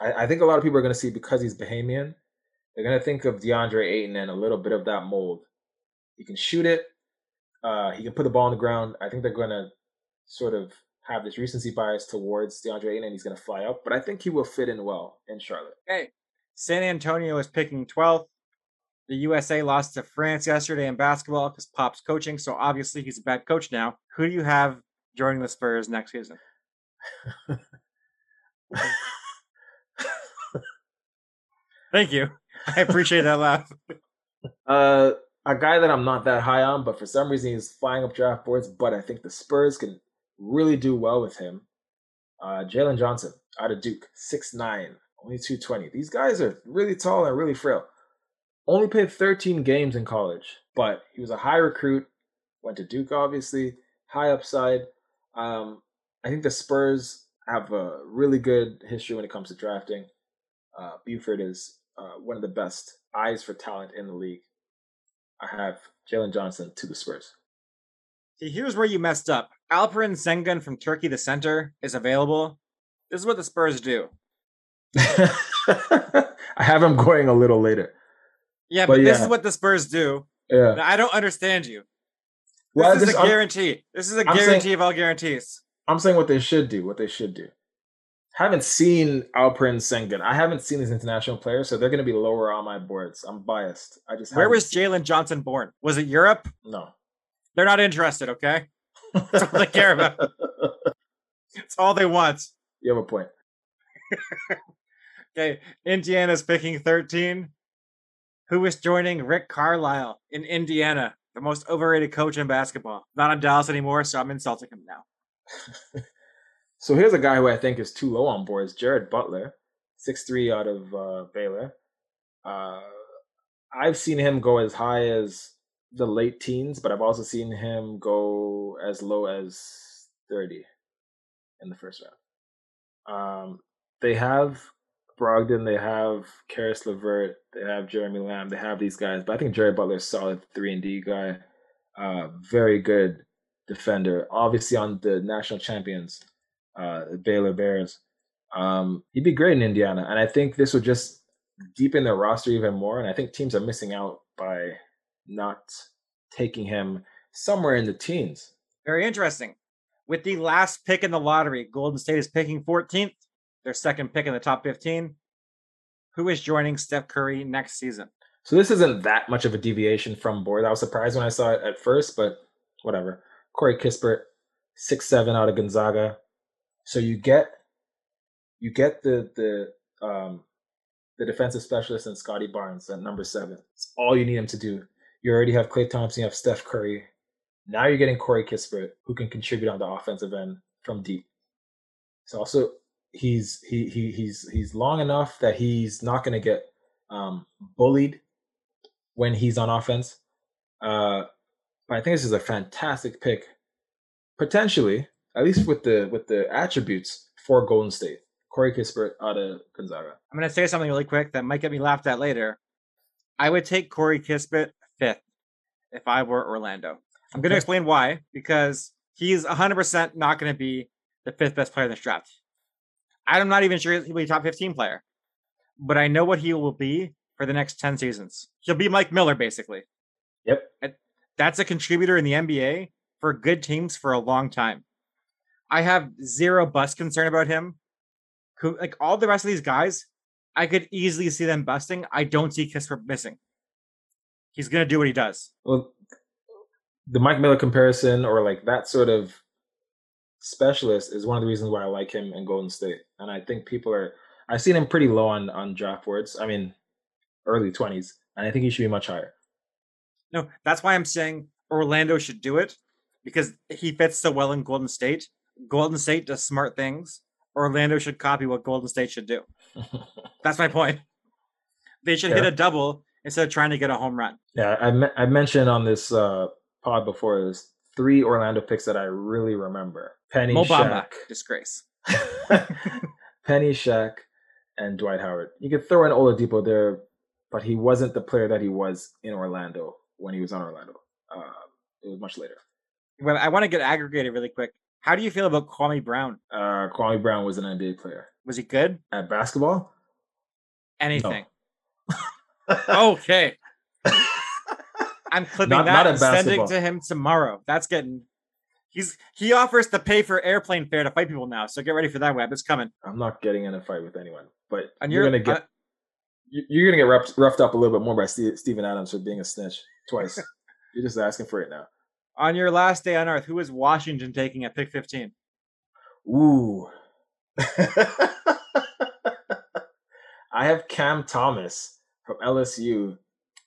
I, I think a lot of people are going to see because he's Bahamian, they're going to think of DeAndre Ayton and a little bit of that mold. He can shoot it. Uh, he can put the ball on the ground. I think they're going to sort of have this recency bias towards DeAndre Ayton, and he's going to fly up. But I think he will fit in well in Charlotte. Hey, San Antonio is picking 12th. The USA lost to France yesterday in basketball because Pop's coaching, so obviously he's a bad coach now. Who do you have joining the Spurs next season? Thank you. I appreciate that laugh. Uh, a guy that I'm not that high on, but for some reason he's flying up draft boards. But I think the Spurs can really do well with him. Uh, Jalen Johnson out of Duke, six nine, only 220. These guys are really tall and really frail. Only played 13 games in college, but he was a high recruit. Went to Duke, obviously, high upside. Um, I think the Spurs have a really good history when it comes to drafting. Uh, Buford is uh, one of the best eyes for talent in the league. I have Jalen Johnson to the Spurs. See, here's where you messed up. Alperen Sengun from Turkey, the center, is available. This is what the Spurs do. I have him going a little later. Yeah, but, but this is what the Spurs do. Yeah. I don't understand you. This well, is this, a guarantee. I'm, this is a guarantee saying, of all guarantees. I'm saying what they should do. What they should do. Haven't seen Alperen Sengun. I haven't seen these international players, so they're going to be lower on my boards. I'm biased. I just where was Jalen Johnson born? Was it Europe? No, they're not interested. Okay, that's all they care about. That's all they want. You have a point. Okay, Indiana's picking 13. Who is joining Rick Carlisle in Indiana, the most overrated coach in basketball? Not in Dallas anymore, so I'm insulting him now. so here's a guy who I think is too low on board. Is Jared Butler, six three out of uh, Baylor. Uh, I've seen him go as high as the late teens, but I've also seen him go as low as 30 in the first round. Um, they have Brogdon, they have Caris LeVert, they have Jeremy Lamb, they have these guys, but I think Jerry Butler's solid three and D guy, uh, very good defender. Obviously on the national champions, uh, Baylor Bears. Um, he'd be great in Indiana, and I think this would just deepen their roster even more. And I think teams are missing out by not taking him somewhere in the teens. Very interesting. With the last pick in the lottery, Golden State is picking 14th their second pick in the top 15. Who is joining Steph Curry next season? So this isn't that much of a deviation from board. I was surprised when I saw it at first, but whatever. Corey Kispert, six seven out of Gonzaga. So you get you get the the um the defensive specialist and Scottie Barnes at number seven. It's all you need him to do. You already have Klay Thompson, you have Steph Curry. Now you're getting Corey Kispert, who can contribute on the offensive end from deep. It's also he's he, he he's he's long enough that he's not going to get um, bullied when he's on offense. Uh, but I think this is a fantastic pick, potentially at least with the with the attributes for Golden State. Corey Kispert out of Gonzaga. I'm going to say something really quick that might get me laughed at later. I would take Corey Kispert fifth if I were Orlando. I'm going to explain why because he's 100% not going to be the fifth best player in this draft. I'm not even sure he'll be a top 15 player, but I know what he will be for the next 10 seasons. He'll be Mike Miller, basically. Yep. That's a contributor in the NBA for good teams for a long time. I have zero bust concern about him. Like all the rest of these guys, I could easily see them busting. I don't see Kispert missing. He's gonna do what he does. Well, the Mike Miller comparison, or like that sort of specialist is one of the reasons why I like him in Golden State. And I think people are I've seen him pretty low on on draft boards. I mean, early twenties, and I think he should be much higher. No, that's why I'm saying Orlando should do it because he fits so well in Golden State. Golden State does smart things. Orlando should copy what Golden State should do. that's my point. They should yeah. hit a double instead of trying to get a home run. Yeah, I, me- I mentioned on this uh, pod before this three Orlando picks that I really remember. Penny Shaq. disgrace. Penny Shaq and Dwight Howard. You could throw in Oladipo there, but he wasn't the player that he was in Orlando when he was on Orlando. Uh, it was much later. Well, I want to get aggregated really quick. How do you feel about Kwame Brown? Uh, Kwame Brown was an NBA player. Was he good at basketball? Anything. No. Okay. I'm clipping not, that not and sending to him tomorrow. That's getting. He's he offers to pay for airplane fare to fight people now. So get ready for that Webb. It's coming. I'm not getting in a fight with anyone, but and you're, you're gonna get. Uh, you're gonna get roughed, roughed up a little bit more by Steve, Steven Adams for being a snitch twice. you're just asking for it now. On your last day on Earth, who is Washington taking at pick 15? Ooh. I have Cam Thomas from LSU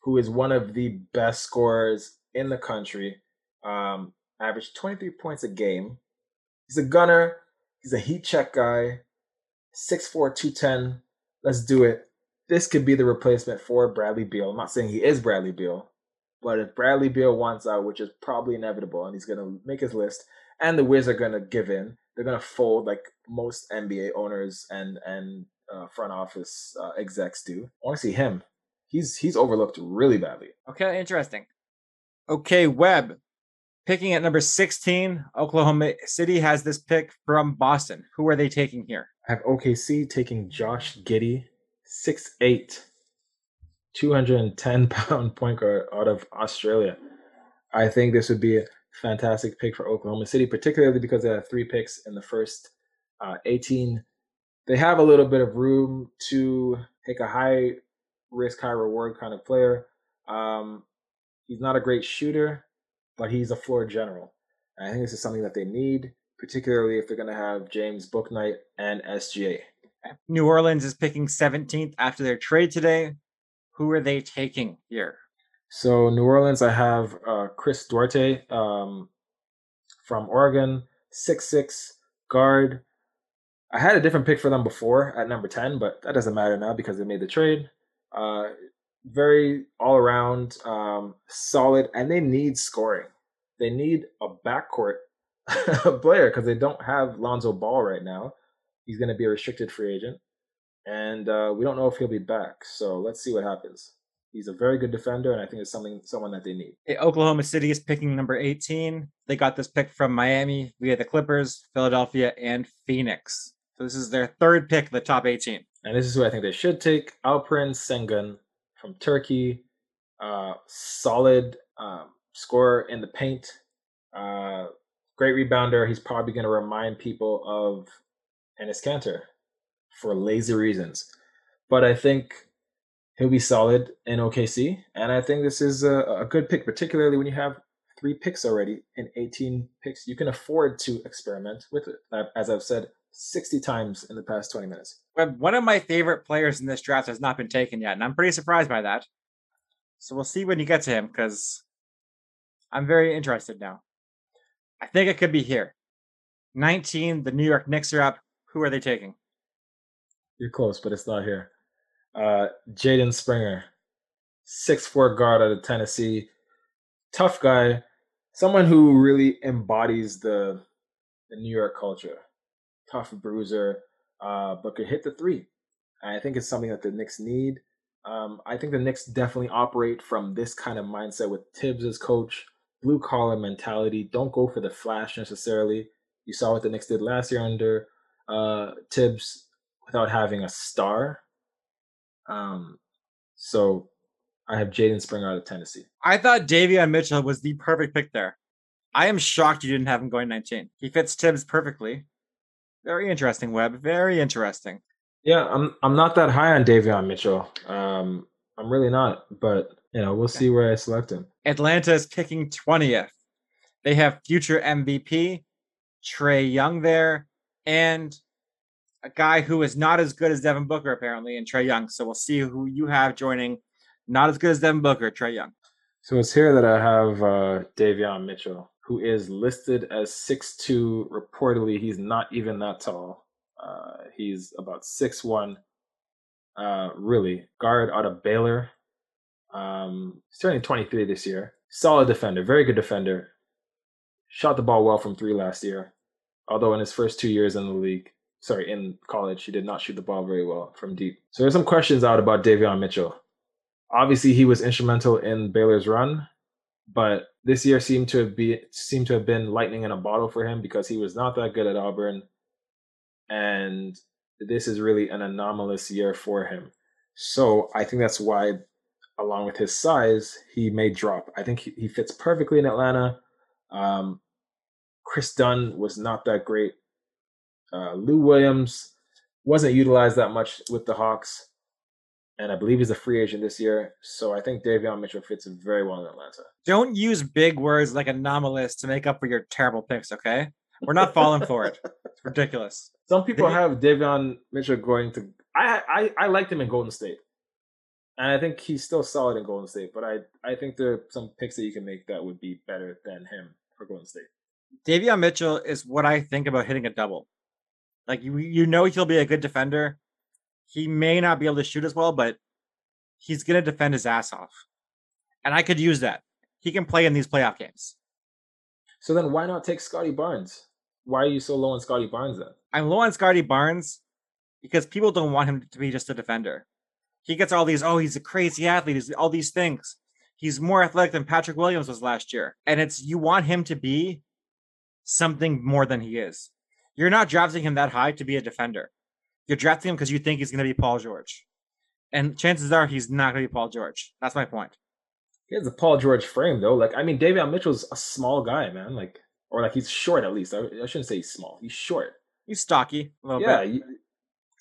who is one of the best scorers in the country. Um, averaged 23 points a game. He's a gunner. He's a heat check guy. 6'4, 210. Let's do it. This could be the replacement for Bradley Beal. I'm not saying he is Bradley Beal, but if Bradley Beal wants out, which is probably inevitable, and he's going to make his list, and the Wiz are going to give in, they're going to fold like most NBA owners and and uh, front office uh, execs do. I want to see him he's he's overlooked really badly. Okay, interesting. Okay, Webb picking at number 16. Oklahoma City has this pick from Boston. Who are they taking here? I have OKC taking Josh Giddey, 6'8, 210 pound point guard out of Australia. I think this would be a fantastic pick for Oklahoma City, particularly because they have three picks in the first uh, 18. They have a little bit of room to take a high risk high reward kind of player. Um, he's not a great shooter, but he's a floor general. And I think this is something that they need, particularly if they're going to have James Bouknight and SGA. New Orleans is picking 17th after their trade today. Who are they taking here? So New Orleans, I have uh, Chris Duarte um, from Oregon, six six guard. I had a different pick for them before at number ten, but that doesn't matter now because they made the trade. Uh, very all around um, solid, and they need scoring. They need a backcourt player because they don't have Lonzo Ball right now. He's going to be a restricted free agent, and uh, we don't know if he'll be back. So let's see what happens. He's a very good defender, and I think it's something someone that they need. Oklahoma City is picking number 18. They got this pick from Miami via the Clippers, Philadelphia, and Phoenix. So this is their third pick the top 18. And this is who I think they should take: Alperen Sengun from Turkey. Uh, solid um, scorer in the paint. Uh, great rebounder. He's probably going to remind people of Enes Kanter for lazy reasons. But I think he'll be solid in OKC. And I think this is a, a good pick, particularly when you have three picks already in 18 picks. You can afford to experiment with it, as I've said 60 times in the past 20 minutes. One of my favorite players in this draft has not been taken yet, and I'm pretty surprised by that. So we'll see when you get to him because I'm very interested now. I think it could be here. 19, the New York Knicks are up. Who are they taking? You're close, but it's not here. Uh, Jaden Springer, six four guard out of Tennessee, tough guy, someone who really embodies the the New York culture. Tough bruiser, uh, but could hit the three. I think it's something that the Knicks need. Um, I think the Knicks definitely operate from this kind of mindset with Thibs as coach, blue collar mentality. Don't go for the flash necessarily. You saw what the Knicks did last year under uh, Thibs without having a star. Um, so I have Jaden Springer out of Tennessee. I thought Davion Mitchell was the perfect pick there. I am shocked you didn't have him going 19. He fits Thibs perfectly. Very interesting, Webb. Very interesting. Yeah, I'm I'm not that high on Davion Mitchell. Um, I'm really not, but you know, we'll see where I select him. Atlanta is picking 20th. They have future MVP Trae Young there, and a guy who is not as good as Devin Booker apparently, and Trae Young. So we'll see who you have joining. Not as good as Devin Booker, Trae Young. So it's here that I have uh, Davion Mitchell, who is listed as six two. Reportedly, he's not even that tall. Uh, he's about six one. Uh, really, guard out of Baylor. Um, he's turning 23 this year. Solid defender, very good defender. Shot the ball well from three last year, although in his first two years in the league, sorry, in college, he did not shoot the ball very well from deep. So there's some questions out about Davion Mitchell. Obviously, he was instrumental in Baylor's run, but this year seemed to have be seemed to have been lightning in a bottle for him because he was not that good at Auburn, and this is really an anomalous year for him. So I think that's why, along with his size, he may drop. I think he, he fits perfectly in Atlanta. Um, Kris Dunn was not that great. Uh, Lou Williams wasn't utilized that much with the Hawks, and I believe he's a free agent this year. So I think Davion Mitchell fits very well in Atlanta. Don't use big words like anomalous to make up for your terrible picks, okay? We're not falling for it. It's ridiculous. Some people have Davion Mitchell going to. I I I liked him in Golden State, and I think he's still solid in Golden State. But I I think there are some picks that you can make that would be better than him for Golden State. Davion Mitchell is what I think about hitting a double. Like you, you know he'll be a good defender. He may not be able to shoot as well, but he's gonna defend his ass off. And I could use that. He can play in these playoff games. So then why not take Scottie Barnes? Why are you so low on Scottie Barnes then? I'm low on Scottie Barnes because people don't want him to be just a defender. He gets all these, oh, he's a crazy athlete, he's all these things. He's more athletic than Patrick Williams was last year. And it's you want him to be something more than he is. You're not drafting him that high to be a defender. You're drafting him because you think he's going to be Paul George. And chances are he's not going to be Paul George. That's my point. He has a Paul George frame though. Like I mean, Davion Mitchell's a small guy, man. Like or like he's short at least. I, I shouldn't say he's small. He's short. He's stocky a little yeah, bit.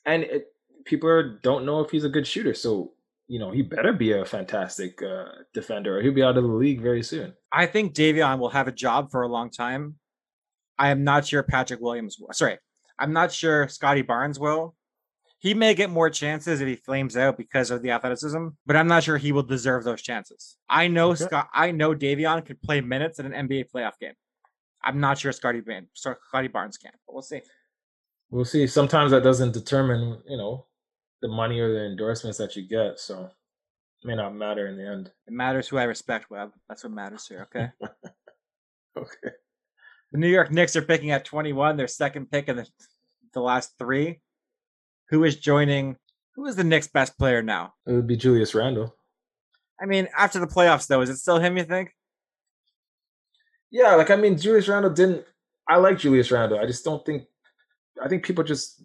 and it, people are, don't know if he's a good shooter. So you know he better be a fantastic uh, defender, or he'll be out of the league very soon. I think Davion will have a job for a long time. I am not sure Patrick Williams. Sorry, I'm not sure Scottie Barnes will. He may get more chances if he flames out because of the athleticism, but I'm not sure he will deserve those chances. I know Okay. Scott. I know Davion could play minutes in an NBA playoff game. I'm not sure Scotty Bain, Scottie Barnes can, but we'll see. We'll see. Sometimes that doesn't determine, you know, the money or the endorsements that you get. So it may not matter in the end. It matters who I respect, Webb. That's what matters here. Okay. Okay. The New York Knicks are picking at 21, their second pick in the, the last three. Who is joining? Who is the Knicks' best player now? It would be Julius Randle. I mean, after the playoffs, though, is it still him? You think? Yeah, like I mean, Julius Randle didn't. I like Julius Randle. I just don't think. I think people just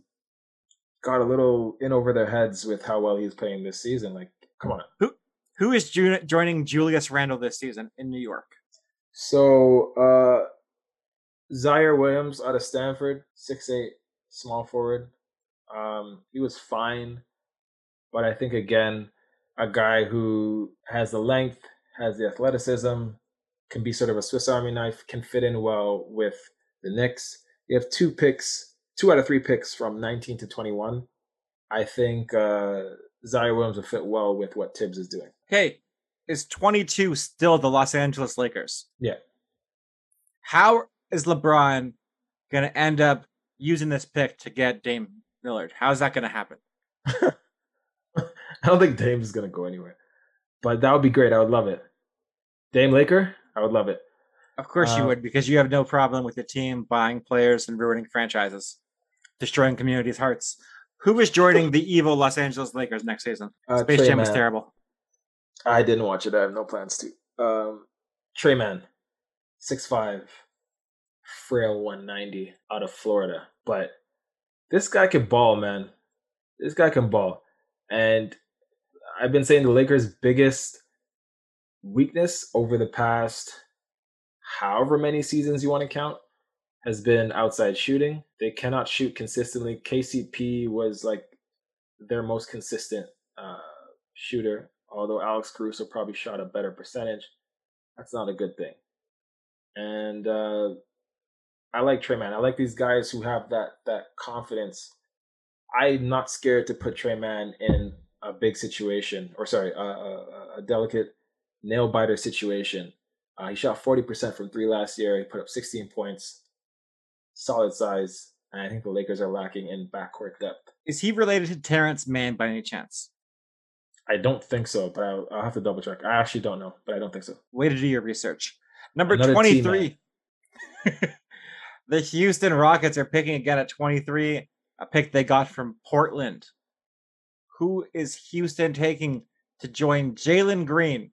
got a little in over their heads with how well he's playing this season. Like, come on. Who Who is ju- joining Julius Randle this season in New York? So, uh Ziaire Williams out of Stanford, six eight, small forward. Um, he was fine, but I think again, a guy who has the length, has the athleticism, can be sort of a Swiss Army knife, can fit in well with the Knicks. You have two picks, two out of three picks from 19 to 21. I think uh, Ziaire Williams will fit well with what Thibs is doing. Okay, is 22 still the Los Angeles Lakers? Yeah. How is LeBron going to end up using this pick to get Dame Lillard? How's that going to happen? I don't think Dame is going to go anywhere, but that would be great. I would love it. Dame Laker, I would love it. Of course you Uh, would, because you have no problem with the team buying players and ruining franchises, destroying communities' hearts. Who is joining the evil Los Angeles Lakers next season? Uh, Space Trey Jam is terrible. I didn't watch it. I have no plans to. Um, Tre Mann, six five, frail one ninety, out of Florida. But this guy can ball, man. This guy can ball, and I've been saying the Lakers' biggest weakness over the past however many seasons you want to count has been outside shooting. They cannot shoot consistently. KCP was like their most consistent uh, shooter, although Alex Caruso probably shot a better percentage. That's not a good thing. And uh, I like Tre Mann. I like these guys who have that that confidence. I'm not scared to put Tre Mann in a big situation, or sorry, a, a, a delicate nail biter situation. Uh, he shot 40% from three last year. He put up 16 points, solid size, and I think the Lakers are lacking in backcourt depth. Is he related to Terance Mann by any chance? I don't think so, but I'll, I'll have to double check. I actually don't know, but I don't think so. Way to do your research. Number Another 23. the Houston Rockets are picking again at 23, a pick they got from Portland. Who is Houston taking to join Jalen Green,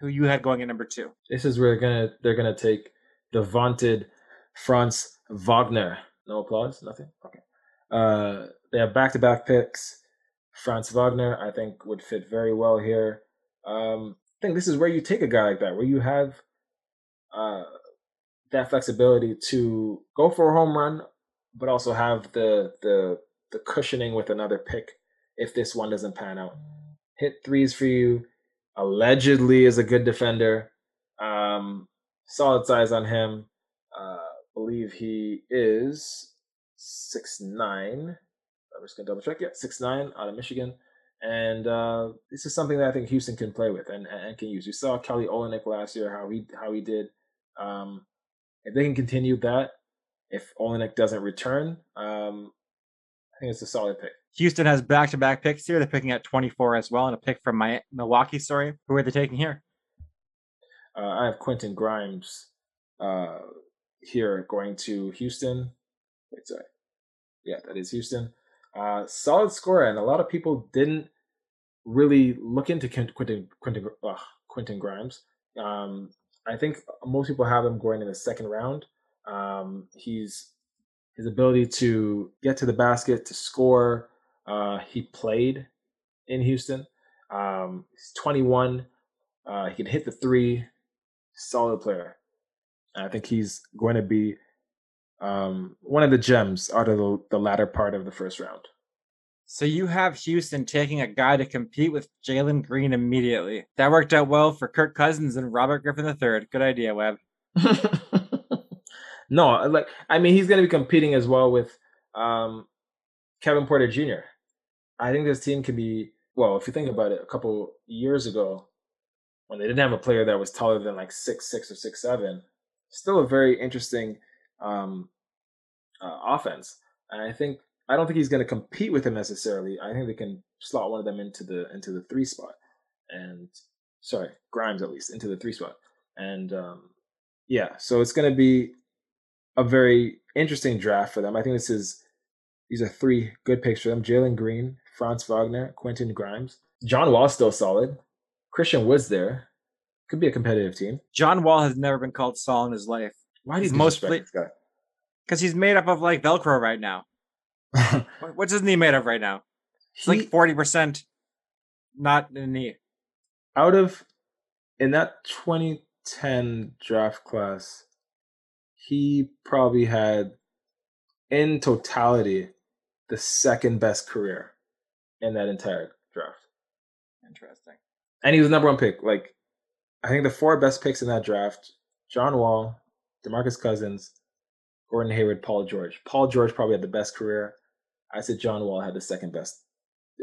who you had going at number two? This is where they're gonna they're gonna take the vaunted Franz Wagner. No applause, nothing. Okay. Uh, they have back to back picks. Franz Wagner, I think, would fit very well here. Um, I think this is where you take a guy like that, where you have uh, that flexibility to go for a home run, but also have the the the cushioning with another pick if this one doesn't pan out. Hit threes for you. Allegedly is a good defender. Um, solid size on him. Uh, believe he is six nine. I'm just gonna double check. Yeah, six nine out of Michigan. And uh, this is something that I think Houston can play with and, and can use. You saw Kelly Olynyk last year how he how he did. Um, if they can continue that, if Olynyk doesn't return, um, I think it's a solid pick. Houston has back to back picks here. They're picking at 24 as well, and a pick from my Milwaukee story. Who are they taking here? Uh, I have Quentin Grimes uh, here going to Houston. Wait, sorry. Yeah, that is Houston. Uh, solid scorer, and a lot of people didn't really look into Quentin Quentin Quentin, uh, Quentin Grimes. Um, I think most people have him going in the second round. Um, he's his ability to get to the basket to score. Uh, he played in Houston. Um, he's 21. Uh, he can hit the three. Solid player. And I think he's going to be um, one of the gems out of the, the latter part of the first round. So you have Houston taking a guy to compete with Jalen Green immediately. That worked out well for Kirk Cousins and Robert Griffin III. Good idea, Webb. no, like I mean, he's going to be competing as well with um, Kevin Porter Jr. I think this team can be well. If you think about it, a couple years ago, when they didn't have a player that was taller than like six six or six seven, still a very interesting um, uh, offense. And I think I don't think he's going to compete with him necessarily. I think they can slot one of them into the into the three spot, and sorry, Grimes at least into the three spot, and um, yeah, so it's going to be a very interesting draft for them. I think this is these are three good picks for them: Jalen Green, Franz Wagner, Quentin Grimes, John Wall still solid, Christian Wood's there. Could be a competitive team. John Wall has never been called Saul in his life. Why do you He's most disrespect this guy? Because he's made up of like Velcro right now. What- What's his knee made of right now? It's He- like forty percent, not the knee. out of in that 2010 draft class, he probably had in totality the second best career in that entire draft. Interesting. And he was the number one pick. Like I think the four best picks in that draft, John Wall, DeMarcus Cousins, Gordon Hayward, Paul George. Paul George probably had the best career. I said John Wall had the second best.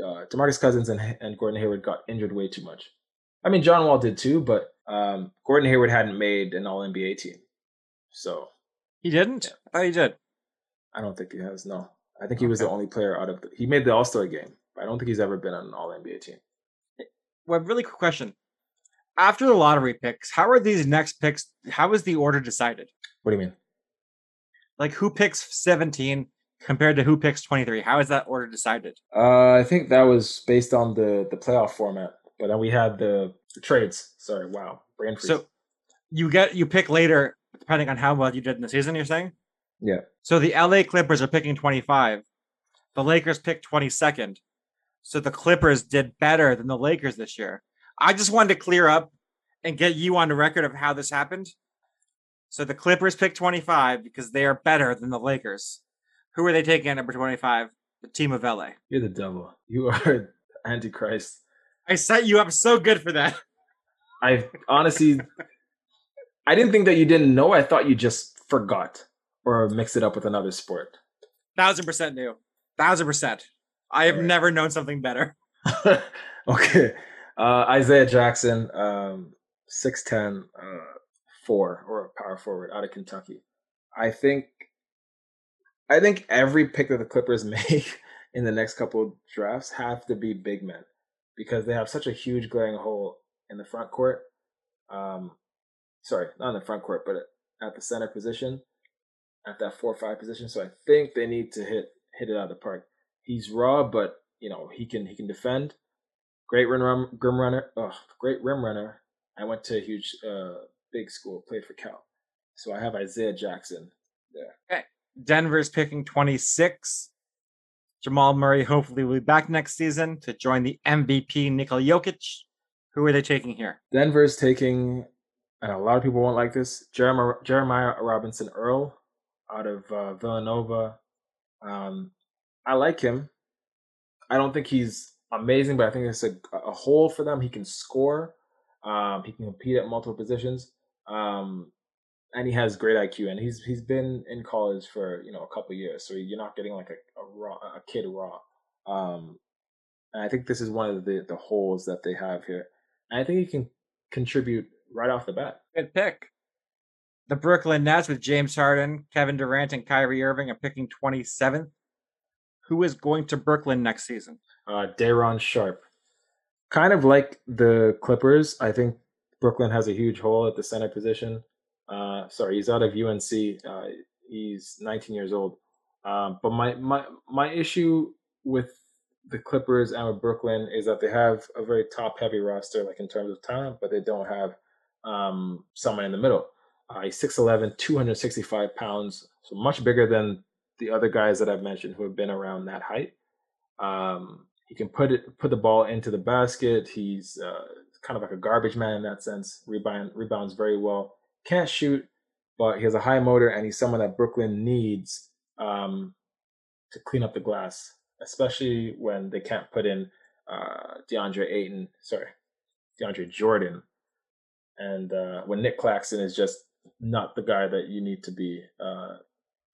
Uh, DeMarcus Cousins and, and Gordon Hayward got injured way too much. I mean, John Wall did too, but um, Gordon Hayward hadn't made an All NBA team, so He didn't. Yeah. I thought he did. I don't think he has. No, I think he was the only player out of. The, he made the All Star game, but I don't think he's ever been on an All NBA team. Well, really quick question. After the lottery picks, how are these next picks? How is the order decided? What do you mean? Like who picks seventeen compared to who picks twenty three? How is that order decided? Uh, I think that was based on the the playoff format, but then we had the, the trades. Sorry, wow, brain freeze. So you get you pick later depending on how well you did in the season. You're saying? yeah, So the LA Clippers are picking 25. The Lakers picked 22nd. So the Clippers did better than the Lakers this year. I just wanted to clear up and get you on the record of how this happened. So the Clippers picked 25 because they are better than the Lakers. Who are they taking at number 25? The team of LA. you're the devil. You are antichrist. I set you up so good for that. I honestly, I didn't think that you didn't know. I thought you just forgot or mixed it up with another sport. Thousand percent new. Thousand percent. I have Alright. never known something better. okay, uh, Isaiah Jackson, um, six ten, uh, four or a power forward out of Kentucky. I think, I think every pick that the Clippers make in the next couple drafts have to be big men because they have such a huge glaring hole in the front court. Um, sorry, not in the front court, but at the center position, at that four or five position. So I think they need to hit hit it out of the park. He's raw, but you know he can he can defend. Great rim, grim runner. Oh, great rim runner. I went to a huge uh, big school, played for Cal. So I have Isaiah Jackson there. Denver's picking 26. Jamal Murray hopefully will be back next season to join the MVP Nikola Jokic. Who are they taking here? Denver's taking, and a lot of people won't like this. Jeremiah, Robinson Earl out of uh, Villanova. Um, I like him. I don't think he's amazing, but I think it's a, a hole for them. He can score. Um, he can compete at multiple positions. Um, and he has great IQ. And he's he's been in college for you know a couple years, so you're not getting like a, a raw a kid raw. Um, and I think this is one of the the holes that they have here. And I think he can contribute right off the bat. Good pick. The Brooklyn Nets with James Harden, Kevin Durant, and Kyrie Irving are picking 27th. Who is going to Brooklyn next season? Uh, Day'Ron Sharpe, kind of like the Clippers. I think Brooklyn has a huge hole at the center position. Uh, sorry, he's out of UNC. Uh, he's 19 years old. Um, but my, my my issue with the Clippers and with Brooklyn is that they have a very top heavy roster, like in terms of talent, but they don't have um, someone in the middle. Uh, he's 6'11, 265 pounds, so much bigger than the other guys that I've mentioned who have been around that height. Um, he can put it put the ball into the basket. He's uh, kind of like a garbage man in that sense. Rebound rebounds very well. Can't shoot, but he has a high motor, and he's someone that Brooklyn needs um, to clean up the glass, especially when they can't put in uh, DeAndre Ayton. Sorry, DeAndre Jordan, and uh, when Nic Claxton is just not the guy that you need to be uh,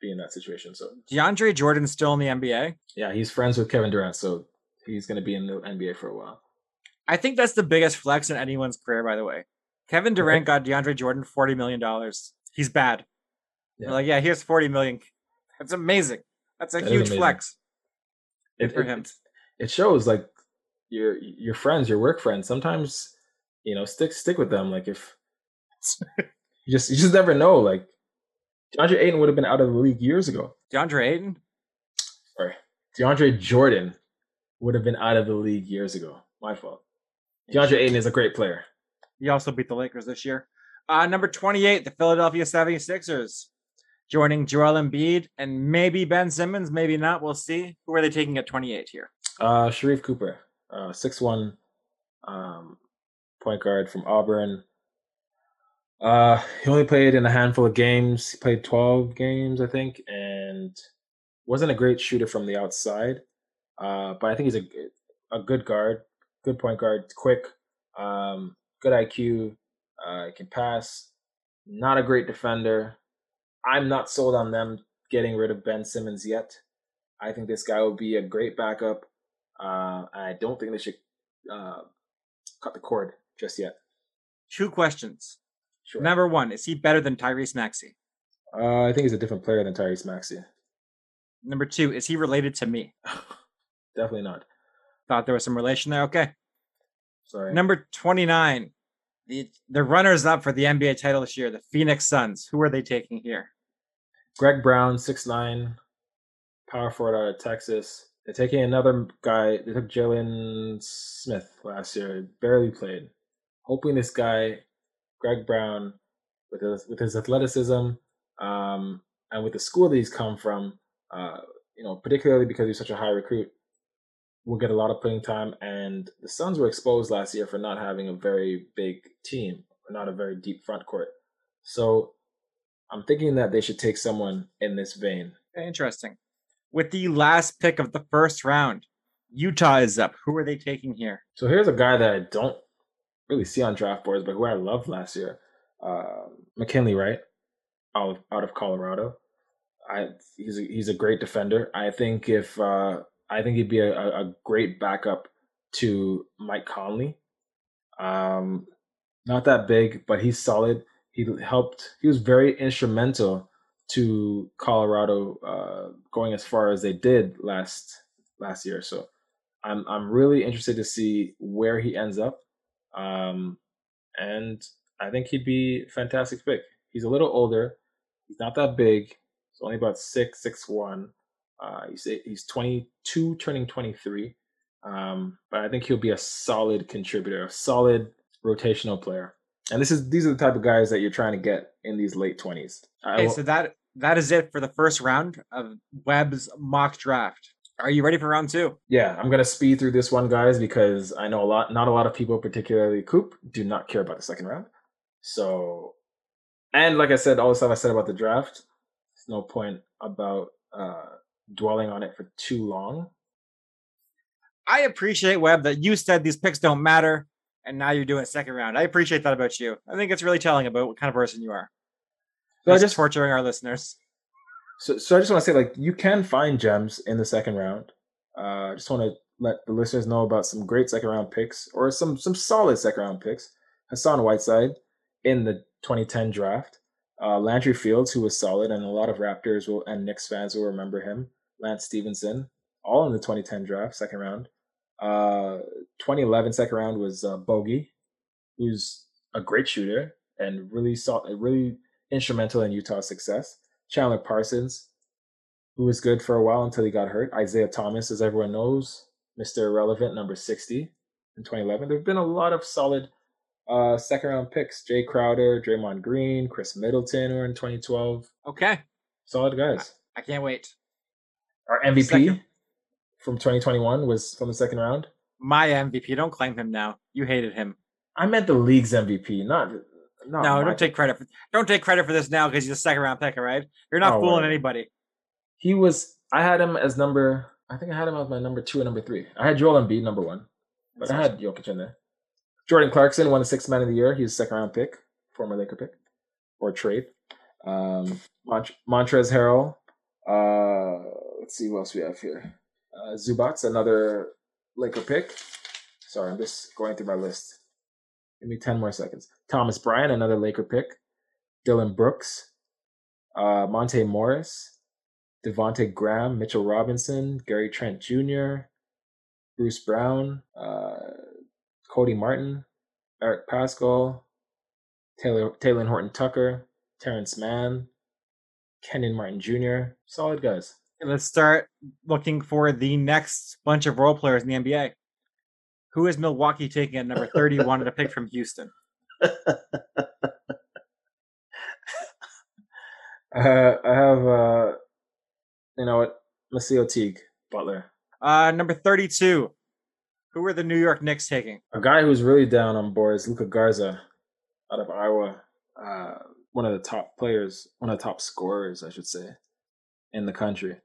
be in that situation. So DeAndre Jordan's still in the NBA. yeah, he's friends with Kevin Durant, so he's going to be in the NBA for a while. I think that's the biggest flex in anyone's career, by the way. Kevin Durant got DeAndre Jordan $40 million. He's bad. Yeah. They're like, yeah, here's 40 million. That's amazing. That's a That huge flex. It, for him. It, it shows like your your friends, your work friends. Sometimes you know stick stick with them. Like if you just you just never know. Like DeAndre Ayton would have been out of the league years ago. DeAndre Ayton? Sorry, DeAndre Jordan would have been out of the league years ago. My fault. DeAndre Ayton is a great player. He also beat the Lakers this year. Uh, number 28, the Philadelphia 76ers. Joining Joel Embiid and maybe Ben Simmons, maybe not. We'll see. Who are they taking at 28 here? Uh, Sharife Cooper, uh, six one, um, point guard from Auburn. Uh, he only played in a handful of games. He played twelve games, I think, and wasn't a great shooter from the outside. Uh, but I think he's a a good guard, good point guard, quick, um, good IQ. Uh, can pass. Not a great defender. I'm not sold on them getting rid of Ben Simmons yet. I think this guy will be a great backup. Uh, I don't think they should uh, cut the cord just yet. Two questions. Sure. Number one, is he better than Tyrese Maxey? Uh, I think he's a different player than Tyrese Maxey. Number two, is he related to me? Definitely not. Thought there was some relation there. Okay. Sorry. Number 29, the, the runners up for the NBA title this year, the Phoenix Suns. Who are they taking here? Greg Brown, six nine, power forward out of Texas. They're taking another guy. They took Jalen Smith last year. Barely played. Hoping this guy, Greg Brown, with his with his athleticism, um, and with the school that he's come from, uh, you know, particularly because he's such a high recruit, will get a lot of playing time. And the Suns were exposed last year for not having a very big team, or not a very deep front court. So I'm thinking that they should take someone in this vein. Interesting. With the last pick of the first round, Utah is up. Who are they taking here? So here's a guy that I don't really see on draft boards, but who I loved last year, uh, McKinley Wright, out of, out of Colorado. I he's a, he's a great defender. I think if uh, I think he'd be a, a great backup to Mike Conley. Um, not that big, but he's solid. He helped. He was very instrumental to Colorado uh, going as far as they did last last year. So I'm I'm really interested to see where he ends up. Um, and I think he'd be fantastic pick. He's a little older. He's not that big. He's only about six, six one. Uh, he's he's 22, turning 23. Um, but I think he'll be a solid contributor, a solid rotational player. And this is these are the type of guys that you're trying to get in these late 20s. Okay, so that that is it for the first round of Webb's mock draft. Are you ready for round two? yeah, I'm gonna speed through this one, guys, because I know a lot. Not a lot of people, particularly Coop, do not care about the second round. So, and like I said, all the stuff I said about the draft, there's no point about uh, dwelling on it for too long. I appreciate Webb that you said these picks don't matter, and now you're doing a second round. I appreciate that about you. I think it's really telling about what kind of person you are. So Just just, torturing our listeners. so, so I just want to say, like, you can find gems in the second round. Uh, I just want to let the listeners know about some great second round picks or some some solid second round picks. Hassan Whiteside in the 2010 draft. Uh, Landry Fields, who was solid, and a lot of Raptors will and Knicks fans will remember him. Lance Stephenson, all in the 2010 draft, second round. Uh, 2011 second round was uh, Bogey, who's a great shooter and really saw really instrumental in Utah's success. Chandler Parsons, who was good for a while until he got hurt. Isaiah Thomas, as everyone knows, Mr. Irrelevant, number 60 in 2011. There have been a lot of solid uh, second round picks. Jae Crowder, Draymond Green, Khris Middleton were in 2012. Okay, Solid guys. I can't wait. Our MVP Second- from 2021 was from the second round. My MVP. Don't claim him now. You hated him. I meant the league's MVP, not not no, don't take credit for don't take credit for this now because he's a second round pick. All right, you're not Oh, fooling whatever. anybody. He was. I had him as number. I think I had him as my number two and number three. I had Joel Embiid number one, but I had Jokic in there. Jordan Clarkson won the sixth man of the year. He was a second round pick, former Laker pick, or trade. Um, Mont- Montrez Harrell Uh, let's see what else we have here. Uh, Zubac, another Laker pick. Sorry, I'm just going through my list. Give me 10 more seconds. Thomas Bryant, another Laker pick. Dillon Brooks, uh, Monte Morris, Devonte Graham, Mitchell Robinson, Gary Trent Jr., Bruce Brown, uh, Cody Martin, Eric Paschall, Taylor Talen Horton Tucker, Terance Mann, Kenyon Martin Jr. Solid guys. Let's start looking for the next bunch of role players in the NBA. Who is Milwaukee taking at number 31 at a pick from Houston? Uh, I have, uh, you know what, MaCio Teague, Butler. Uh, number 32. Who are the New York Knicks taking? A guy who's really down on board is Luka Garza out of Iowa. Uh, one of the top players, one of the top scorers, I should say, in the country.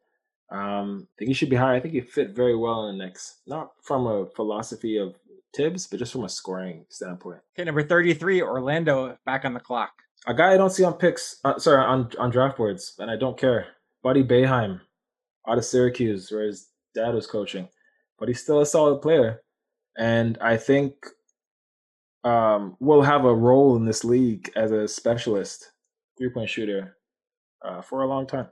Um, I think he should be higher. I think he fit very well in the Knicks, not from a philosophy of Thibs, but just from a scoring standpoint. Okay, number 33, Orlando back on the clock. A guy I don't see on picks, uh, sorry, on on draft boards, and I don't care. Buddy Boeheim, out of Syracuse, where his dad was coaching, but he's still a solid player, and I think um, will have a role in this league as a specialist three point shooter uh, for a long time.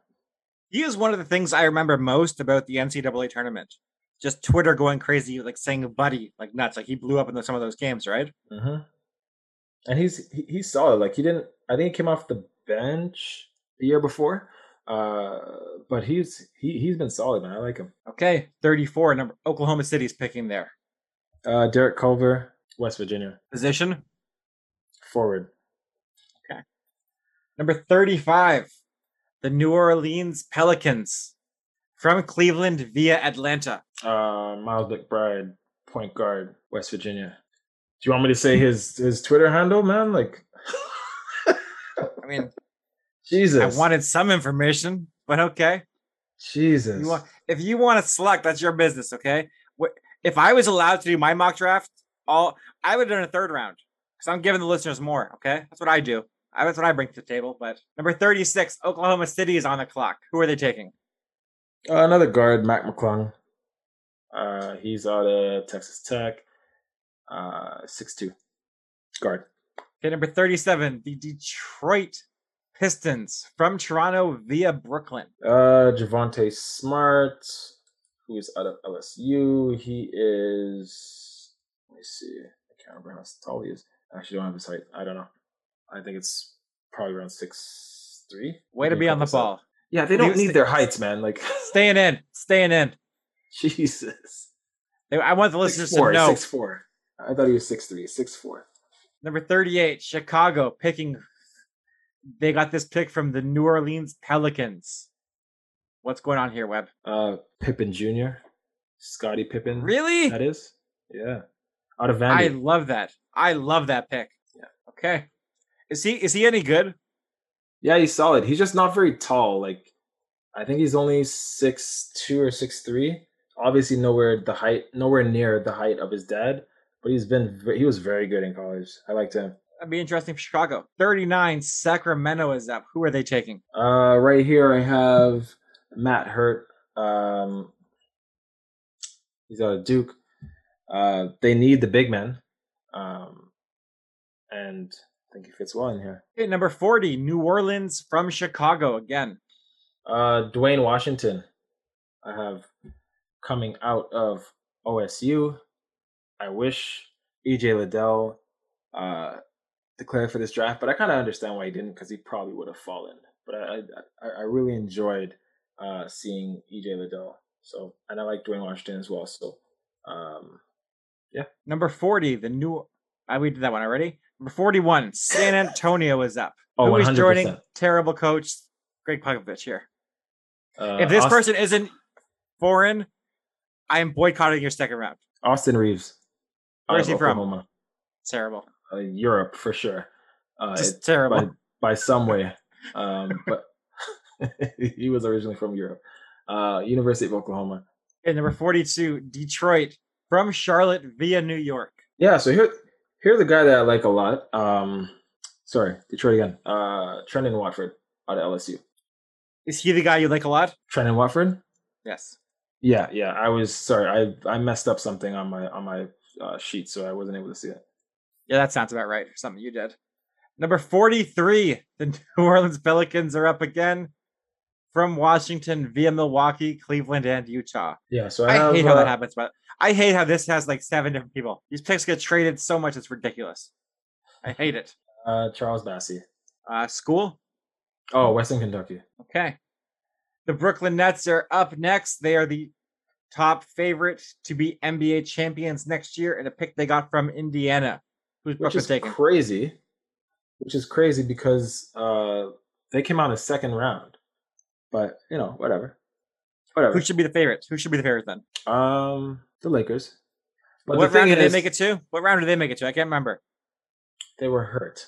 He is one of the things I remember most about the NCAA tournament. Just Twitter going crazy, like saying "buddy" like nuts. Like he blew up in some of those games, right? Mm-hmm. And he's he, he's solid. Like he didn't. I think he came off the bench the year before, uh, but he's he he's been solid, man. I like him. Okay, thirty-four. Number Oklahoma City's picking there. Uh, Derek Culver, West Virginia. Position forward. Okay. Number thirty-five, the New Orleans Pelicans from Cleveland via Atlanta. Uh, Miles McBride, point guard, West Virginia. Do you want me to say his his Twitter handle, man? Like, I mean, Jesus, I wanted some information, but okay. Jesus, you want, if you want to select, that's your business. Okay. If I was allowed to do my mock draft, all I would have done a third round because I'm giving the listeners more. Okay, that's what I do. I, that's what I bring to the table. But number 36, Oklahoma City is on the clock. Who are they taking? Uh, another guard, Mac McClung. Uh, he's out of Texas Tech. Uh, six two guard. Okay, number 37, the Detroit Pistons from Toronto via Brooklyn. Uh, Javonte Smart, who is out of LSU. He is, let me see, I can't remember how tall he is. I actually don't have his height. I don't know. I think it's probably around six three. Way to be on the ball. Yeah, they don't need their heights, man. Like staying in, staying in. Jesus. I want the listeners six, four, to know. Six four. I thought he was six three, six four. Number thirty-eight, Chicago picking. They got this pick from the New Orleans Pelicans. What's going on here, Webb? Uh, Pippen Jr. Scottie Pippen. Really? That is. Yeah. Out of Vandy. I love that. I love that pick. Yeah. Okay. Is he is he any good? Yeah, he's solid. He's just not very tall. Like I think he's only six two or six three. Obviously, nowhere the height, nowhere near the height of his dad. But he's been he was very good in college. I liked him. That'd be interesting for Chicago. Thirty nine, Sacramento is up. Who are they taking? Uh, right here I have Matt Hurt. Um, he's out of Duke. Uh, they need the big man. Um, and I think he fits well in here. Okay, number 40, New Orleans from Chicago again. Uh, Duane Washington, I have coming out of OSU. I wish EJ Liddell uh, declared for this draft, but I kind of understand why he didn't because he probably would have fallen. But I, I, I really enjoyed uh, seeing EJ Liddell. So, and I like Duane Washington as well. So, um, yeah. Number 40, the new, I we did that one already. Number 41, San Antonio is up. Oh, Who is 100%. joining? Terrible coach, Gregg Popovich here. Uh, if this Austin, person isn't foreign, I am boycotting your second round. Austin Reaves. Where's he Oklahoma. from? Terrible. Uh, Europe for sure. Uh, Just terrible. By, by some way. Um, but he was originally from Europe. Uh, University of Oklahoma. And number 42, Detroit from Charlotte via New York. Yeah, so here here's a guy that I like a lot. Um, sorry, Detroit again. Uh, Trendon Watford out of LSU. Is he the guy you like a lot? Trendon Watford. Yes. Yeah, yeah. I was sorry. I I messed up something on my on my uh, sheet, so I wasn't able to see it. Yeah, that sounds about right. Something you did. Number 43, the New Orleans Pelicans are up again from Washington via Milwaukee, Cleveland, and Utah. Yeah, so I, I, have, hate how uh, that happens, but I hate how this has like seven different people. These picks get traded so much, it's ridiculous. I hate it. uh, Charles Bassey. Uh, school? Oh, Western Kentucky. Okay. The Brooklyn Nets are up next. They are the top favorite to be NBA champions next year, and a pick they got from Indiana. Who's which is taking? crazy. Which is crazy because uh, they came out in second round, but you know, whatever, whatever. Who should be the favorite? Who should be the favorite then? um, the Lakers. But what the round did they make it to? What round did they make it to? I can't remember. They were hurt.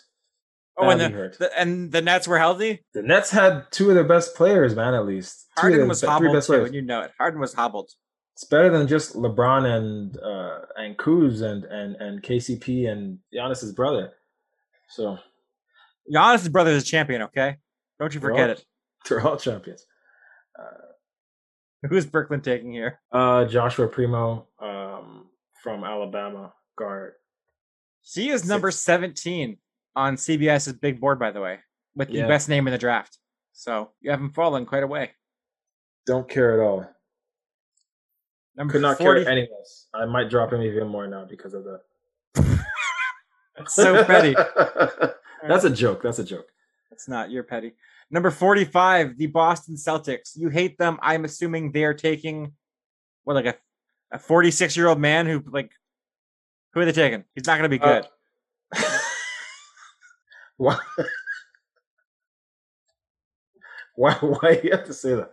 Oh, and the, hurt. the and the Nets were healthy. The Nets had two of their best players, man. At least two of Harden was hobbled best too, and you know it. Harden was hobbled. It's better than just LeBron and uh, and Kuz and and and KCP and Giannis's brother. So Giannis' brother is a champion. Okay, don't you They're forget all- it. they're all champions. Who's Brooklyn taking here? Uh, Joshua Primo um, from Alabama guard. She is number seventeen on CBS's big board, by the way, with the Yeah. best name in the draft. So you haven't fallen quite away. Don't care at all. Number Could not 40, care any less. I might drop him even more now because of that. so petty. That's a joke. That's a joke. It's not. You're petty. Number 45, the Boston Celtics. You hate them. I'm assuming they are taking what, like a a 46 year old man who like who are they taking? He's not going to be Uh, good. why? Why? Why you have to say that?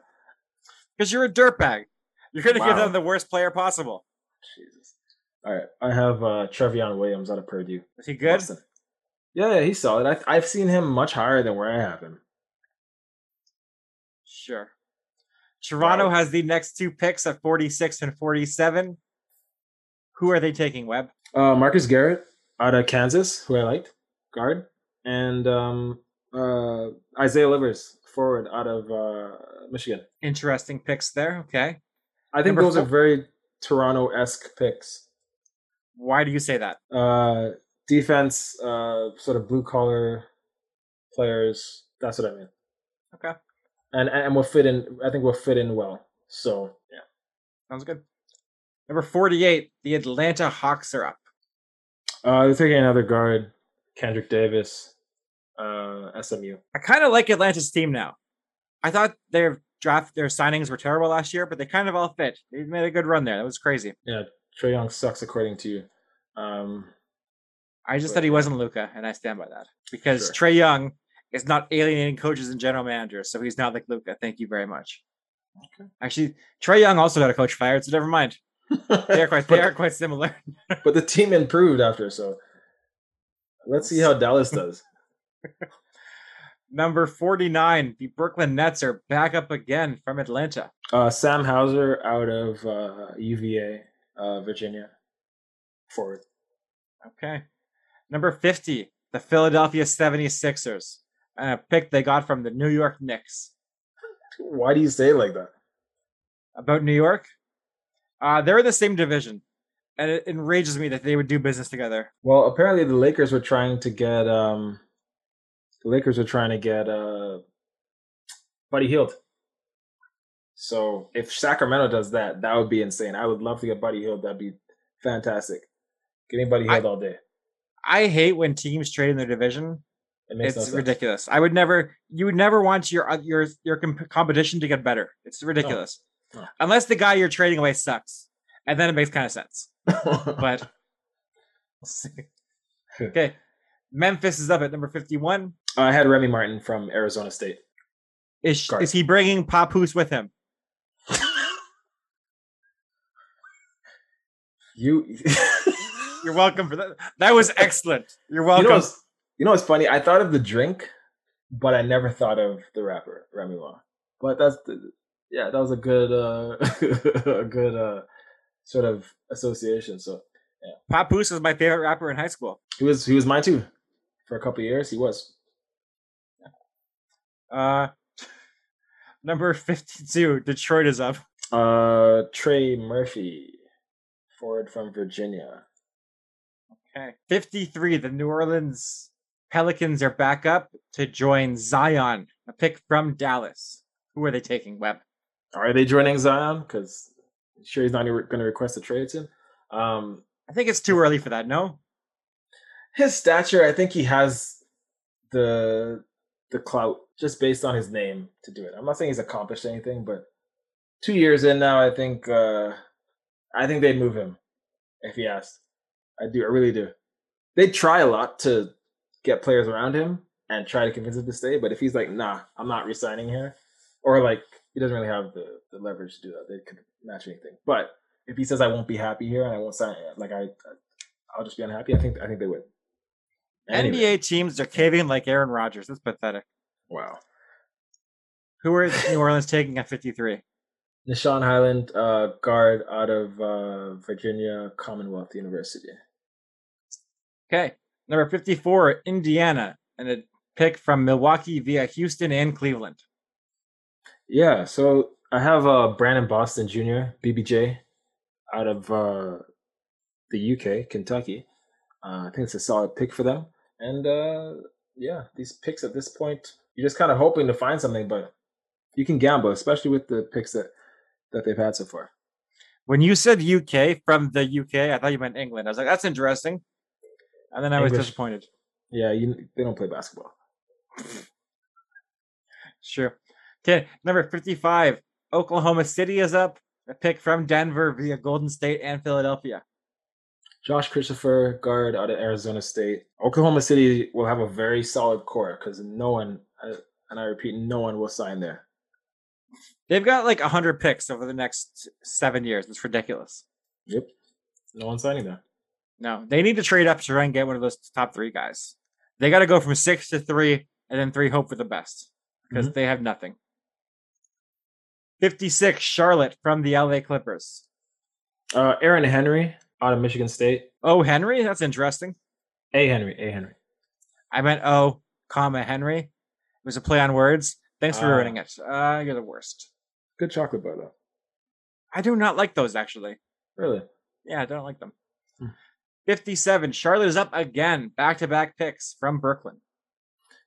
Because you're a dirtbag. You're going to give them the worst player possible. Jesus. All right, I have uh, Trevion Williams out of Purdue. Is he good? Boston. Yeah, yeah, he's solid. I, I've seen him much higher than where I have him. Sure. Toronto Wow. has the next two picks at 46 and 47. Who are they taking, Webb? Uh, Marcus Garrett out of Kansas, who I liked, guard, and um, uh, Isaiah Livers, forward out of uh, Michigan. Interesting picks there. Okay. I think Number those are very Toronto esque picks. Why do you say that? Uh, defense, uh, sort of blue collar players. That's what I mean. Okay. And and we'll fit in. I think we'll fit in well. So yeah. Sounds good. Number 48, the Atlanta Hawks are up. Uh, they're taking another guard, Kendric Davis, uh, SMU. I kind of like Atlanta's team now. I thought their draft, their signings were terrible last year, but they kind of all fit. They made a good run there. That was crazy. Yeah, Trae Young sucks according to you. Um, I just But, said he wasn't Luka, and I stand by that because Sure. Trae Young is not alienating coaches and general managers, so he's not like Luka. Thank you very much. Okay. Actually, Trae Young also got a coach fired, so never mind. They are quite, they are quite similar. but the team improved after, so let's see how Dallas does. Number 49, the Brooklyn Nets are back up again from Atlanta. Uh, Sam Hauser out of uh, UVA, uh, Virginia, forward. Okay. Number 50, the Philadelphia 76ers. And a pick they got from the New York Knicks. Why do you say it like that? About New York, uh, they're in the same division. And it enrages me that they would do business together. Well, apparently the Lakers were trying to get um, the Lakers were trying to get uh, Buddy Hield. So if Sacramento does that, that would be insane. I would love to get Buddy Hield. That'd be fantastic. Getting Buddy I- Hield all day. I hate when teams trade in their division. It makes It's no sense. ridiculous. I would never, you would never want your uh, your your comp- competition to get better. It's ridiculous. No. Unless the guy you're trading away sucks. And then it makes kind of sense. but we'll see. okay. Memphis is up at number 51. I had Remy Martin from Arizona State. Is, Guard. is he bringing Papoose with him? You, You're welcome for that. That was excellent. You're you welcome. know, what's, you know what's funny? I thought of the drink, but I never thought of the rapper Remy Ma. But that's the, yeah, that was a good, uh, a good uh, sort of association. So yeah. Papoose was my favorite rapper in high school. he was he was mine too for a couple years. He was. Uh, Number 52, Detroit is up. Uh, Trey Murphy, forward from Virginia. Okay. 53, the New Orleans Pelicans are back up to join Zion, a pick from Dallas. Who are they taking, Webb? Are they joining Zion? Because sure he's not going to request a trade soon. Um, I think it's too early for that. No, his stature, I think he has the the clout just based on his name to do it. I'm not saying he's accomplished anything, but two years in now, I think uh, I think they'd move him if he asked. I do, I really do. They'd try a lot to get players around him and try to convince him to stay, but if he's like, "Nah, I'm not resigning here," or like he doesn't really have the, the leverage to do that, they could match anything. But if he says, "I won't be happy here and I won't sign," like I, I'll just be unhappy. I think I think they would. Anyway. NBA teams are caving like Aaron Rodgers. That's pathetic. Wow. Who are New Orleans taking at 53? Nah'Shon Hyland, uh, guard out of uh, Virginia Commonwealth University. Okay. Number 54, Indiana, and a pick from Milwaukee via Houston and Cleveland. Yeah, so I have uh, Brandon Boston Jr., BBJ, out of uh, the UK, Kentucky. Uh, I think it's a solid pick for them. And uh, yeah, these picks at this point, you're just kind of hoping to find something, but you can gamble, especially with the picks that that they've had so far. When you said UK from the UK, I thought you meant England. I was like, that's interesting, and then I English. was disappointed. Yeah, you, they don't play basketball. sure. Okay, number fifty-five, Oklahoma City is up. A pick from Denver via Golden State and Philadelphia. Josh Christopher, guard out of Arizona State. Oklahoma City will have a very solid core because no one, uh, and I repeat, no one will sign there. They've got like 100 picks over the next seven years. It's ridiculous. Yep. No one's signing there. No, they need to trade up to try and get one of those top three guys. They got to go from six to three and then three, hope for the best because mm-hmm. they have nothing. 56, Charlotte from the LA Clippers. Uh, Aaron Henry, out of Michigan State. Oh, Henry, that's interesting. A Henry, A Henry. I meant O, comma Henry. It was a play on words. Thanks for uh, ruining it. Uh, you're the worst. Good chocolate bar though. I do not like those actually. Really? Yeah, I don't like them. Hmm. 57. Charlotte is up again. Back to back picks from Brooklyn.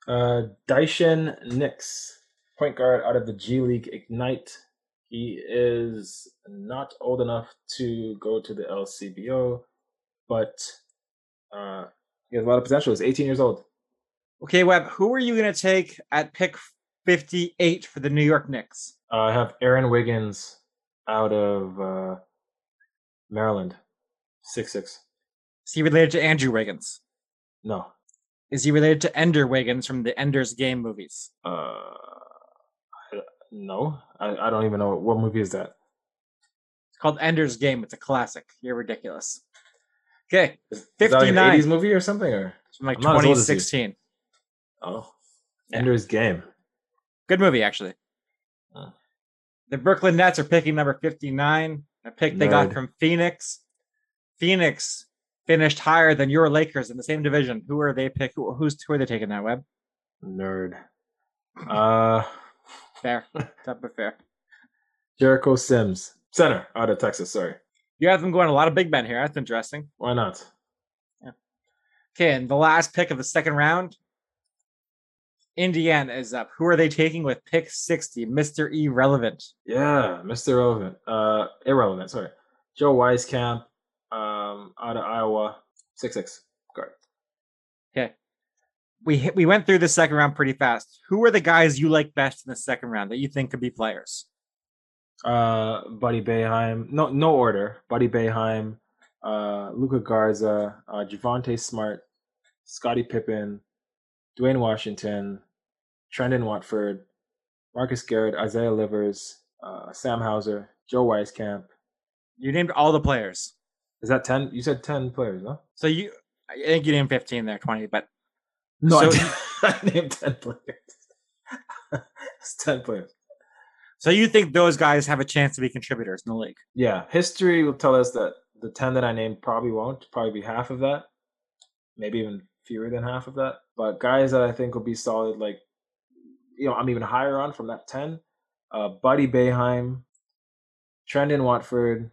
Uh, Daishen Nix, point guard out of the G League Ignite. He is not old enough to go to the LCBO, but uh, he has a lot of potential. He's 18 years old. Okay, Webb, who are you going to take at pick 58 for the New York Knicks? Uh, I have Aaron Wiggins out of uh, Maryland, six six. Is he related to Andrew Wiggins? No. Is he related to Ender Wiggins from the Ender's Game movies? Uh, no, I, I don't even know what movie is that. It's called Ender's Game. It's a classic. You're ridiculous. Okay, fifty nine. Eighties movie or something, or it's from like twenty sixteen. Oh, yeah. Ender's Game. Good movie, actually. Huh. The Brooklyn Nets are picking number fifty nine. A pick Nerd. they got from Phoenix. Phoenix finished higher than your Lakers in the same division. Who are they pick? Who's who are they taking that Webb? Nerd. Uh Fair. Tough but fair. Jericho Sims, center out of Texas. Sorry. You have them going a lot of big men here. That's interesting. Why not? Yeah. Okay, and the last pick of the second round, Indiana is up. Who are they taking with pick 60? Mr. Irrelevant. Yeah, Mr. Irrelevant. Uh, irrelevant, sorry. Joe Wieskamp, um, out of Iowa, six six guard. Okay we hit, we went through the second round pretty fast. Who are the guys you like best in the second round that you think could be players? Uh, Buddy Boeheim. No, no order. Buddy Boeheim, uh, Luka Garza, uh, Javonte Smart, Scottie Pippen, Duane Washington, Trendon Watford, Marcus Garrett, Isaiah Livers, uh, Sam Hauser, Joe Wieskamp. You named all the players. Is that ten? You said ten players, no? So you, I think you named fifteen there, twenty, but no, so, I, I named 10 players. it's 10 players. So you think those guys have a chance to be contributors in the league? Yeah. History will tell us that the 10 that I named probably won't, probably be half of that, maybe even fewer than half of that. But guys that I think will be solid, like, you know, I'm even higher on from that 10 uh, Buddy Boeheim, Trendon Watford,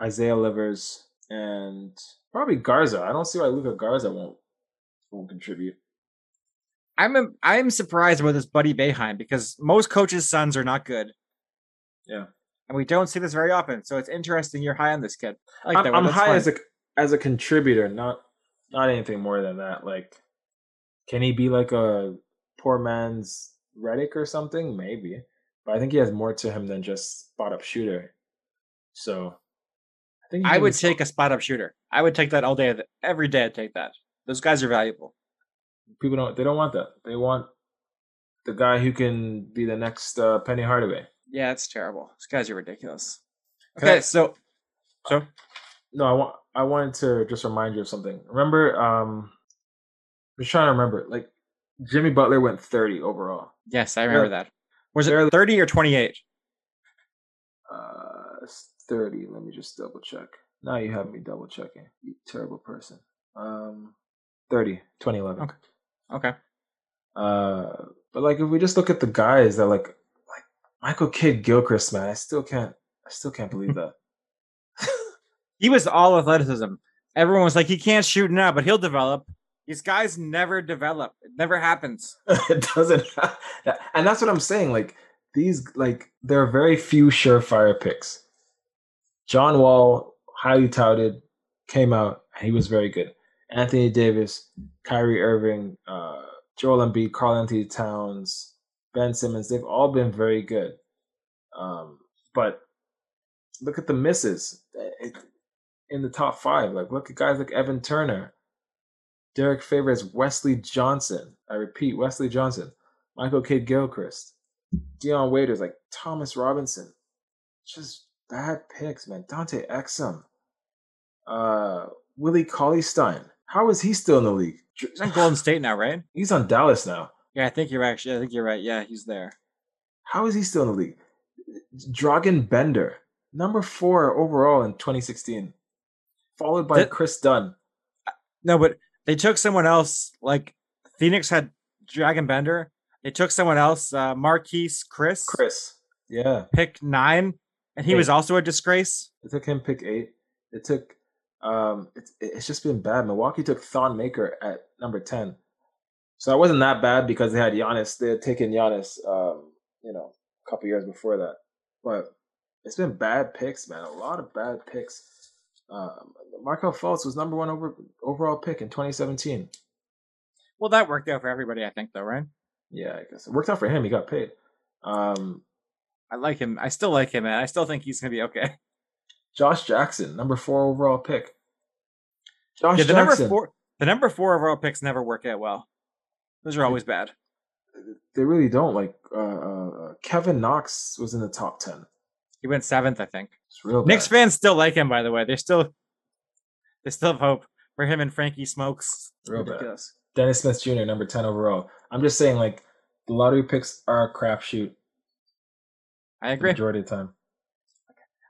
Isaiah Livers, and probably Garza. I don't see why Luka Garza won't won't contribute. I'm a, I'm surprised with this Buddy Boeheim because most coaches' sons are not good. Yeah, and we don't see this very often. So it's interesting. You're high on this kid. I like I'm, I'm high fun. as a as a contributor, not not anything more than that. Like, can he be like a poor man's Redick or something? Maybe, but I think he has more to him than just spot up shooter. So, I I would take a spot up shooter. I would take that all day, every day. I'd take that. Those guys are valuable. People don't. They don't want that. They want the guy who can be the next uh, Penny Hardaway. Yeah, it's terrible. These guys are ridiculous. Okay, so so no, I want I wanted to just remind you of something. Remember, um, I'm just trying to remember. Like Jimmy Butler went 30 overall. Yes, I remember that. Was it 30 or 28? Uh, 30. Let me just double check. Now you have me double checking. You terrible person. Um, 30, 2011. Okay. Okay. Uh, but like if we just look at the guys that like like Michael Kidd Gilchrist, man, I still can't I still can't believe that. he was all athleticism. Everyone was like, he can't shoot now, but he'll develop. These guys never develop. It never happens. it doesn't. and that's what I'm saying. Like these, like there are very few surefire picks. John Wall, highly touted, came out. He was very good. Anthony Davis, Kyrie Irving, uh, Joel Embiid, Karl-Anthony Towns, Ben Simmons. They've all been very good. Um, but look at the misses in the top five. Like look at guys like Evan Turner, Derrick Favors, Wesley Johnson. I repeat, Wesley Johnson, Michael Kidd Gilchrist, Dion Waiters, like Thomas Robinson. Just bad picks, man. Dante Exum, uh, Willie Cauley Stein. How is he still in the league? He's on Golden State now, right? He's on Dallas now. Yeah, I think you're actually. I think you're right. Yeah, he's there. How is he still in the league? Dragan Bender, number four overall in 2016, followed by that, Kris Dunn. No, but they took someone else. Like Phoenix had Dragan Bender. They took someone else, uh, Marquese Chris. Chriss, yeah, pick nine, and he eight. was also a disgrace. It took him pick eight. It took um, it's it's just been bad. Milwaukee took Thon Maker at number ten, so it wasn't that bad because they had Giannis. They had taken Giannis, um, you know, a couple years before that. But it's been bad picks, man. A lot of bad picks. Um, Markelle Fultz was number one over overall pick in 2017. Well, that worked out for everybody, I think, though, right? Yeah, I guess it worked out for him. He got paid. Um, I like him. I still like him, man. I still think he's gonna be okay. Josh Jackson, number four overall pick. Josh yeah, the Jackson. number four, the number four overall picks never work out well. Those are always bad. They really don't. Like uh, uh, Kevin Knox was in the top ten. He went seventh, I think. It's real. Knicks fans still like him, by the way. They still, they still have hope for him and Frankie Smokes. Real ridiculous. Bad. Dennis Smith Jr. number ten overall. I'm just saying, like the lottery picks are a crapshoot. I agree. majority of time.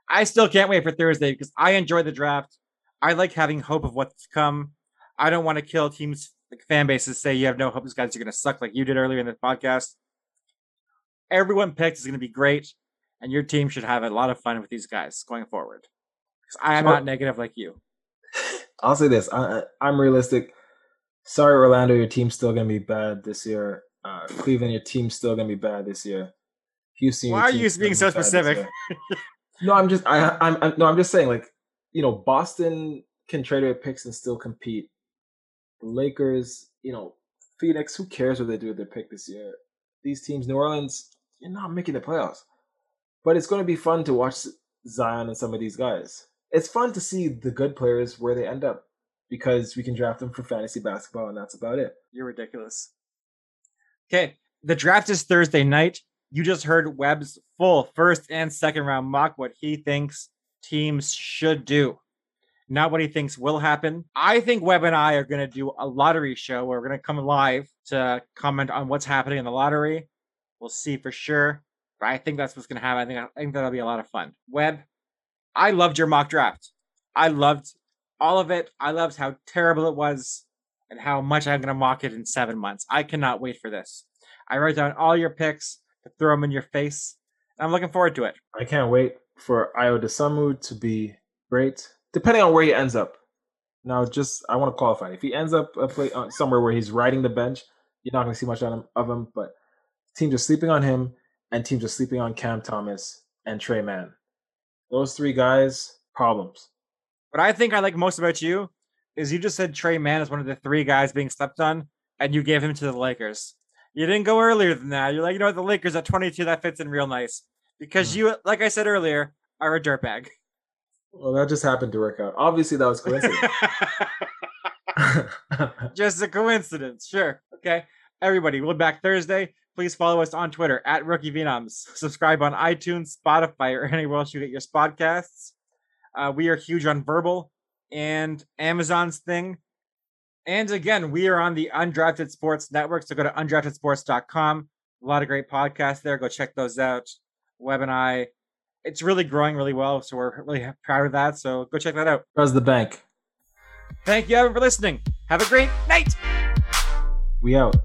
I still can't wait for Thursday because I enjoy the draft. I like having hope of what's to come. I don't want to kill teams like fan bases say you have no hope these guys are going to suck like you did earlier in the podcast. Everyone picked is going to be great, and your team should have a lot of fun with these guys going forward. Because I am not negative like you. I'll say this: I, am realistic. Sorry, Orlando, your team's still going to be bad this year. Uh, Cleveland, your team's still going to be bad this year. Houston, why are you being so specific? no, I'm just I, I'm, I'm no, I'm just saying like you know, Boston can trade away picks and still compete. The Lakers, you know, Phoenix, who cares what they do with their pick this year? These teams, New Orleans, you're not making the playoffs. But it's going to be fun to watch Zion and some of these guys. It's fun to see the good players where they end up because we can draft them for fantasy basketball and that's about it. You're ridiculous. Okay, the draft is Thursday night. You just heard Webb's full first and second round mock, what he thinks teams should do, not what he thinks will happen. I think Webb and I are going to do a lottery show where we're going to come live to comment on what's happening in the lottery. We'll see for sure. But I think that's what's going to happen. I think, I think that'll be a lot of fun. Webb, I loved your mock draft. I loved all of it. I loved how terrible it was and how much I'm going to mock it in seven months. I cannot wait for this. I wrote down all your picks throw them in your face I'm looking forward to it. I can't wait for Ayo Dosunmu to be great, depending on where he ends up. Now, just I want to qualify. If he ends up a play, uh, somewhere where he's riding the bench, you're not going to see much of him, of him. But teams are sleeping on him, and teams are sleeping on Cam Thomas and Tre Mann. Those three guys, problems. What I think I like most about you is you just said Tre Mann is one of the three guys being slept on, and you gave him to the Lakers. You didn't go earlier than that. You're like, you know what, the Lakers at 22, that fits in real nice. Because Hmm. you, like I said earlier, are a dirtbag. Well, that just happened to work out. Obviously, that was coincidence. Just a coincidence. Sure. Okay. Everybody, we'll be back Thursday. Please follow us on Twitter at Rookie Phenoms. Subscribe on iTunes, Spotify, or anywhere else you get your podcasts. Uh, we are huge on Verbal and Amazon's thing. And again, we are on the Undrafted Sports Network. So go to undraftedsports.com. A lot of great podcasts there. Go check those out. Webb and I. It's really growing really well. So we're really proud of that. So go check that out. How's the bank? Thank you, everyone, for listening. Have a great night. We out.